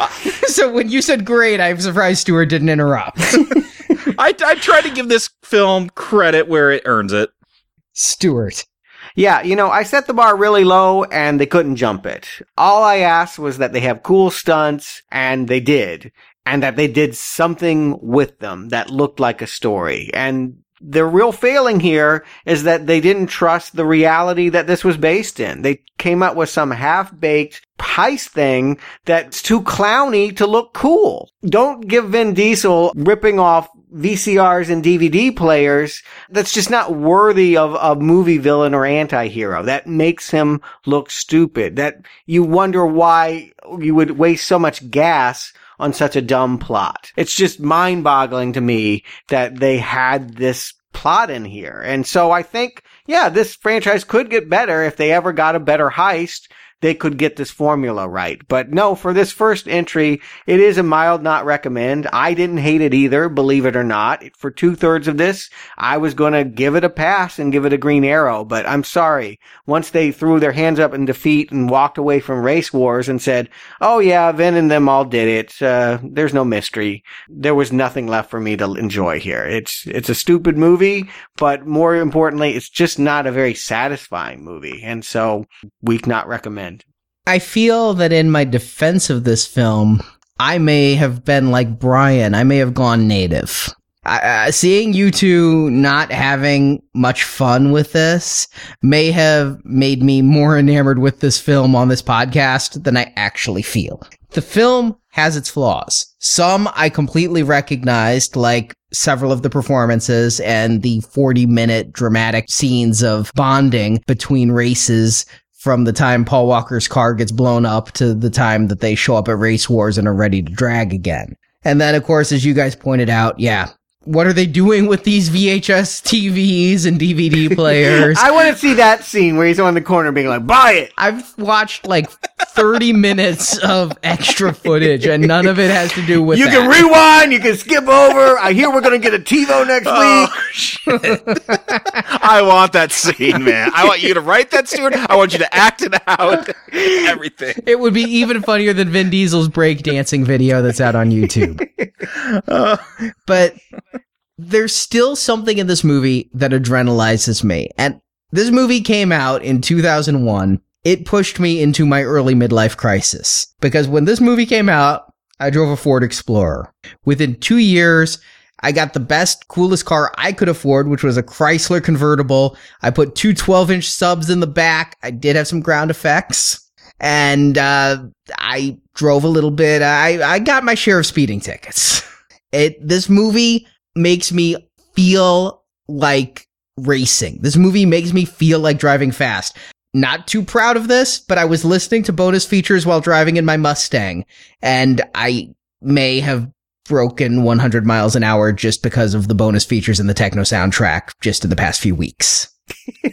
so when you said great, I'm surprised Stuart didn't interrupt. <laughs> I, I try to give this film credit where it earns it. Stuart. Yeah, you know, I set the bar really low and they couldn't jump it. All I asked was that they have cool stunts and they did. And that they did something with them that looked like a story. And the real failing here is that they didn't trust the reality that this was based in. They came up with some half-baked heist thing that's too clowny to look cool. Don't give Vin Diesel ripping off VCRs and DVD players. That's just not worthy of a movie villain or anti-hero. That makes him look stupid. That you wonder why you would waste so much gas on such a dumb plot. It's just mind boggling to me that they had this plot in here. And so I think, yeah, this franchise could get better if they ever got a better heist. They could get this formula right. But no, for this first entry, it is a mild not recommend. I didn't hate it either, believe it or not. For two thirds of this, I was going to give it a pass and give it a green arrow. But I'm sorry. Once they threw their hands up in defeat and walked away from race wars and said, Oh yeah, Vin and them all did it. Uh, there's no mystery. There was nothing left for me to enjoy here. It's, it's a stupid movie, but more importantly, it's just not a very satisfying movie. And so we not recommend. I feel that in my defense of this film, I may have been like Brian. I may have gone native. Uh, seeing you two not having much fun with this may have made me more <laughs> enamored with this film on this podcast than I actually feel. The film has its flaws. Some I completely recognized, like several of the performances and the 40 minute dramatic scenes of bonding between races from the time Paul Walker's car gets blown up to the time that they show up at Race Wars and are ready to drag again. And then, of course, as you guys pointed out, yeah. What are they doing with these VHS TVs and DVD <laughs> players? I want to see that scene where he's on the corner being like, buy it. I've watched like 30 minutes of extra footage and none of it has to do with You that. can rewind, you can skip over. I hear we're going to get a TiVo next Oh, week. shit. <laughs> I want that scene, man. I want you to write that, Stuart. I want you to act it out. Everything. it would be even funnier than Vin Diesel's breakdancing video that's out on YouTube. <laughs> Uh, but there's still something in this movie that adrenalizes me. And this movie came out in 2001. It pushed me into my early midlife crisis because when this movie came out, I drove a Ford Explorer. Within two years, I got the best, coolest car I could afford, which was a Chrysler convertible. I put two 12 inch subs in the back. I did have some ground effects and, uh, I drove a little bit. I, I got my share of speeding tickets. It, this movie makes me feel like racing. This movie makes me feel like driving fast. not too proud of this, but I was listening to bonus features while driving in my Mustang, and I may have broken 100 miles an hour just because of the bonus features in the techno soundtrack just in the past few weeks.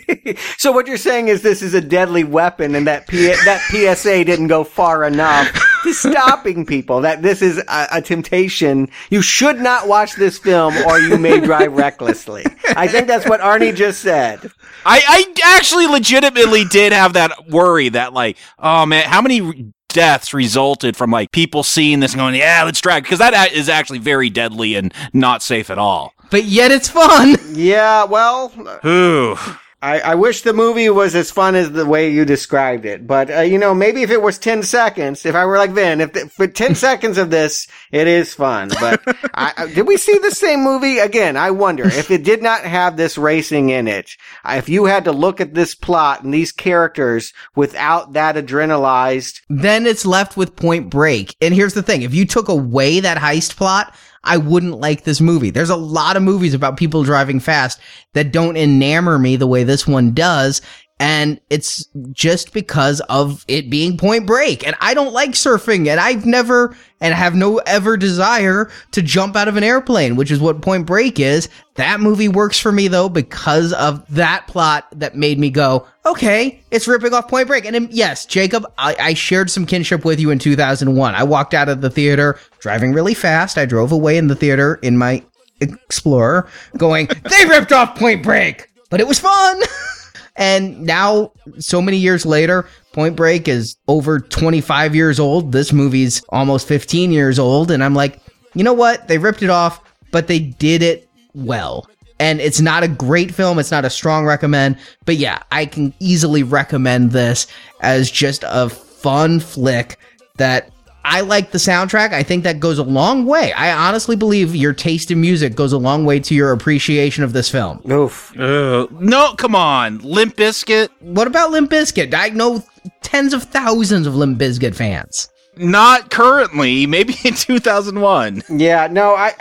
<laughs> so what you're saying is this is a deadly weapon, and that P- that PSA didn't go far enough <laughs> to stopping people. That this is a, a, temptation. You should not watch this film, or you may drive recklessly. I think that's what Arnie just said. I, I actually legitimately did have that worry that like, oh man, how many deaths resulted from like people seeing this and going, yeah, let's drag because that is actually very deadly and not safe at all. But yet it's fun. Yeah, well, uh, Ooh. I, I wish the movie was as fun as the way you described it. But, uh, you know, maybe if it was 10 seconds, if I were like Vin, if for 10 <laughs> seconds of this, it is fun. But I, I, did we see the same movie? Again, I wonder if it did not have this racing in it, if you had to look at this plot and these characters without that adrenalized. Then it's left with point break. And here's the thing. If you took away that heist plot, I wouldn't like this movie. There's a lot of movies about people driving fast that don't enamor me the way this one does. And it's just because of it being point break. And I don't like surfing and I've never and have no ever desire to jump out of an airplane, which is what point break is. That movie works for me though because of that plot that made me go, okay, it's ripping off point break. And yes, Jacob, I, I shared some kinship with you in 2001. I walked out of the theater driving really fast. I drove away in the theater in my Explorer going, they ripped off point break, but it was fun. <laughs> And now, so many years later, Point Break is over 25 years old. This movie's almost 15 years old. And I'm like, you know what? They ripped it off, but they did it well. And it's not a great film. It's not a strong recommend. But yeah, I can easily recommend this as just a fun flick that I like the soundtrack. I think that goes a long way. I honestly believe your taste in music goes a long way to your appreciation of this film. Oof. Uh, no, come on. Limp Bizkit? What about Limp Bizkit? I know tens of thousands of Limp Bizkit fans. Not currently, maybe in 2001. Yeah, no, I,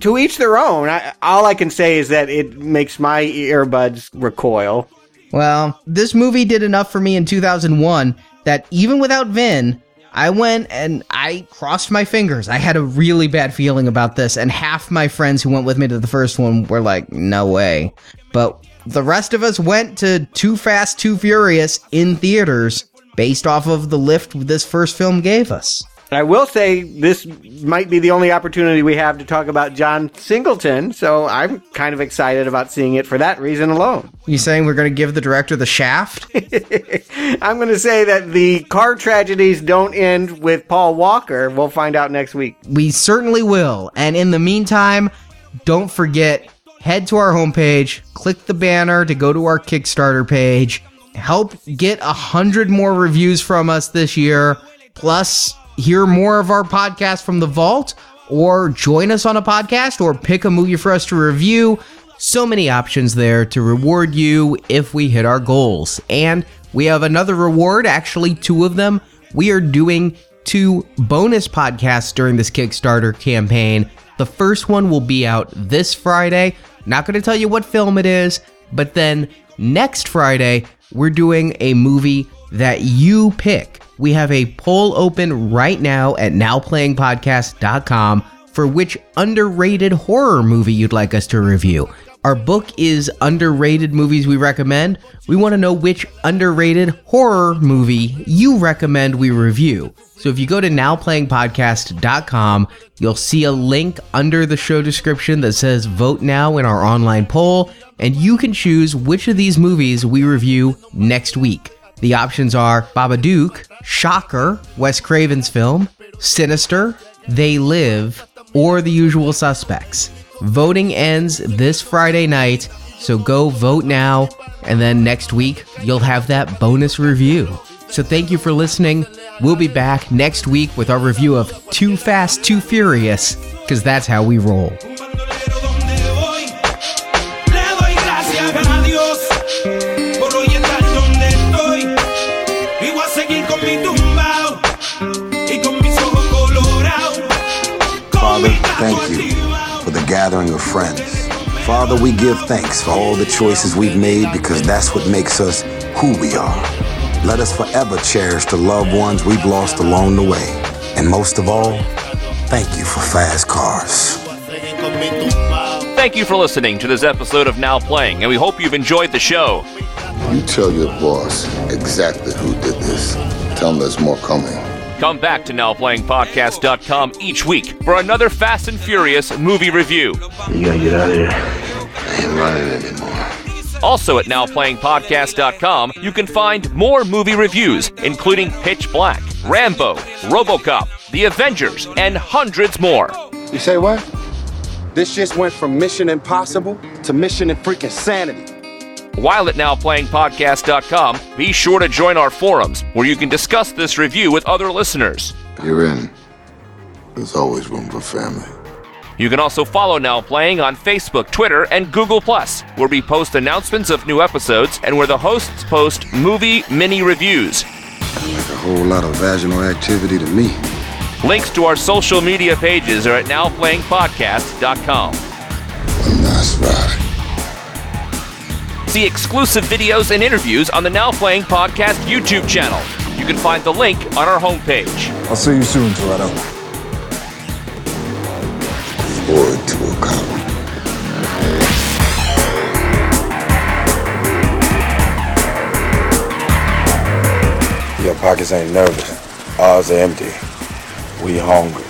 to each their own. I, all I can say is that it makes my earbuds recoil. Well, this movie did enough for me in 2001 that even without Vin, I went and I crossed my fingers. I had a really bad feeling about this, and half my friends who went with me to the first one were like, no way. But the rest of us went to Too Fast, Too Furious in theaters based off of the lift this first film gave us. I will say this might be the only opportunity we have to talk about John Singleton, so I'm kind of excited about seeing it for that reason alone. You saying we're going to give the director the shaft? <laughs> I'm going to say that the car tragedies don't end with Paul Walker. We'll find out next week. We certainly will. And in the meantime, don't forget head to our homepage, click the banner to go to our Kickstarter page, help get a hundred more reviews from us this year, plus hear more of our podcast from the vault, or join us on a podcast, or pick a movie for us to review. So many options there to reward you if we hit our goals. And we have another reward, actually, two of them. We are doing two bonus podcasts during this Kickstarter campaign. The first one will be out this Friday. Not going to tell you what film it is, but then next Friday, we're doing a movie that you pick. We have a poll open right now at nowplayingpodcast.com for which underrated horror movie you'd like us to review. Our book is Underrated Movies We Recommend. We want to know which underrated horror movie you recommend we review. So if you go to nowplayingpodcast.com, you'll see a link under the show description that says vote now in our online poll, and you can choose which of these movies we review next week. The options are Babadook, Shocker, Wes Craven's film, Sinister, They Live, or The Usual Suspects. Voting ends this Friday night, so go vote now, and then next week you'll have that bonus review. So thank you for listening. We'll be back next week with our review of Too Fast, Too Furious, because that's how we roll. Gathering of friends, Father, we give thanks for all the choices we've made because that's what makes us who we are. Let us forever cherish the loved ones we've lost along the way. And most of all, thank you for fast cars. Thank you for listening to this episode of Now Playing, and we hope you've enjoyed the show. You tell your boss exactly who did this. Tell him there's more coming. Come back to NowPlayingPodcast.com each week for another Fast and Furious movie review. You gotta get out of here. I ain't running anymore. Also at NowPlayingPodcast.com, you can find more movie reviews, including Pitch Black, Rambo, Robocop, The Avengers, and hundreds more. You say what? This just went from Mission Impossible to Mission and freaking Sanity. While at NowPlayingPodcast.com, be sure to join our forums where you can discuss this review with other listeners. You're in. There's always room for family. You can also follow Now Playing on Facebook, Twitter, and Google where we post announcements of new episodes and where the hosts post movie mini reviews. Like a whole lot of vaginal activity to me. Links to our social media pages are at nowplayingpodcast.com. One last ride. See exclusive videos and interviews on the Now Playing Podcast YouTube channel. You can find the link on our homepage. I'll see you soon, Toretto. Forward to a come. Your pockets ain't nervous. Ours are empty. We hungry.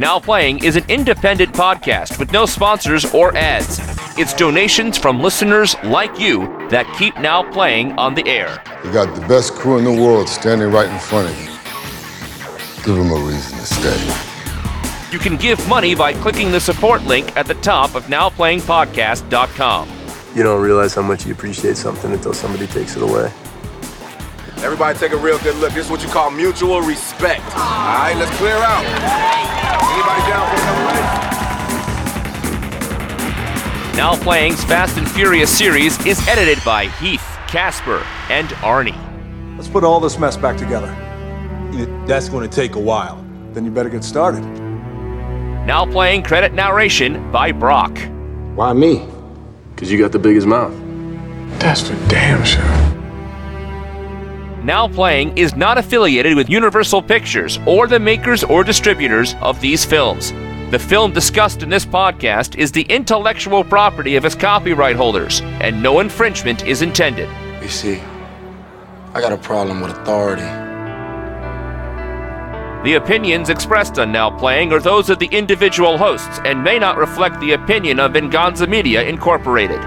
Now Playing is an independent podcast with no sponsors or ads. It's donations from listeners like you that keep Now Playing on the air. You got the best crew in the world standing right in front of you. Give them a reason to stay. You can give money by clicking the support link at the top of nowplayingpodcast.com. You don't realize how much you appreciate something until somebody takes it away. Everybody take a real good look. This is what you call mutual respect. All right, let's clear out. Anybody down for another Now Playing's Fast and Furious series is edited by Heath, Casper, and Arnie. Let's put all this mess back together. That's going to take a while. Then you better get started. Now Playing credit narration by Brock. Why me? Because you got the biggest mouth. That's for damn sure. Now Playing is not affiliated with Universal Pictures or the makers or distributors of these films. The film discussed in this podcast is the intellectual property of its copyright holders, and no infringement is intended. You see, I got a problem with authority. The opinions expressed on Now Playing are those of the individual hosts and may not reflect the opinion of Venganza Media Incorporated.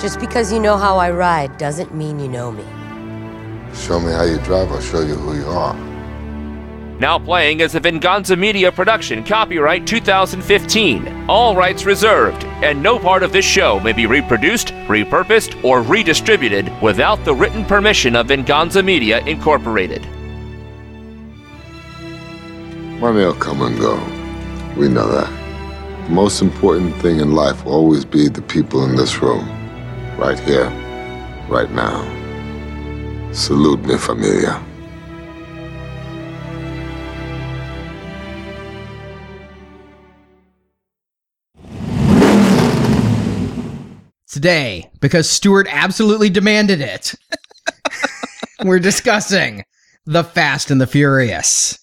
Just because you know how I ride doesn't mean you know me. Show me how you drive, I'll show you who you are. Now Playing is a Venganza Media production, copyright 2015. All rights reserved, and no part of this show may be reproduced, repurposed, or redistributed without the written permission of Venganza Media Incorporated. Money will come and go. We know that. The most important thing in life will always be the people in this room. Right here. Right now. Salute mi familia. Today, because Stuart absolutely demanded it, <laughs> we're discussing The Fast and the Furious.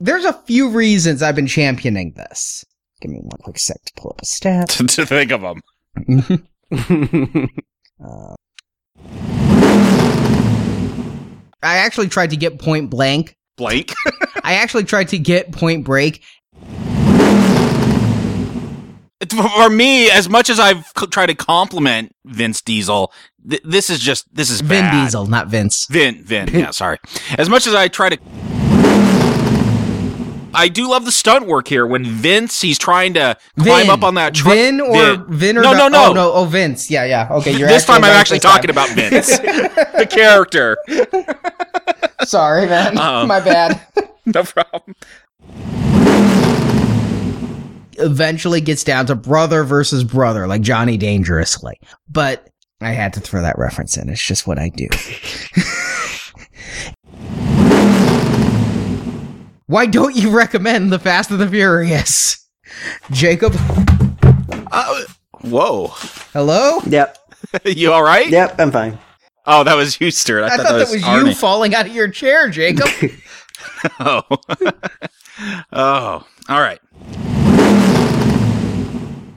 There's a few reasons I've been championing this. Give me one quick sec to pull up a stat. <laughs> to think of them. <laughs> Uh, I actually tried to get Point Blank. Blank? <laughs> I actually tried to get Point Break. For me, as much as I've c- tried to compliment Vince Diesel, th- this is just this is Vin bad. Diesel, not Vince. Vin, Vin, yeah, sorry. As much as I try to. I do love the stunt work here when Vince he's trying to climb Vin. up on that truck. Vin or Vin, or no, no, no, Oh, no, oh Vince. Yeah, yeah. Okay, you're this time I'm actually talking time. about <laughs> Vince, the character. <laughs> Sorry, man. Um, My bad. <laughs> No problem. Eventually gets down to brother versus brother, like Johnny Dangerously. But I had to throw that reference in. It's just what I do. Why don't you recommend The Fast and the Furious? Jacob. Uh, whoa. Hello? Yep. <laughs> you all right? Yep, I'm fine. Oh, that was you, Stuart. I, I, thought, that was, Arnie. you falling out of your chair, Jacob. <laughs> oh. <laughs> oh. All right.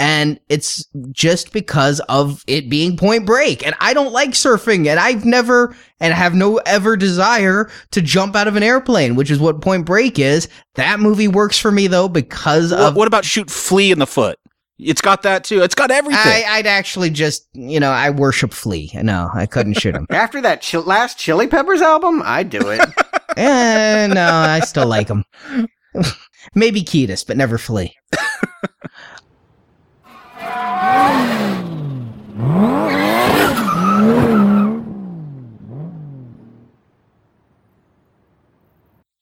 And it's just because of it being point break and i don't like surfing and i've never and have no ever desire to jump out of an airplane which is what point break is that movie works for me though because What, of what about shoot flea in the foot? It's got that too. It's got everything. I, i'd actually just you know i worship flea no i couldn't shoot him <laughs> After that chi- last Chili Peppers album, I'd do it. <laughs> eh, no i still like him <laughs> maybe Kiedis, but never flea Oh!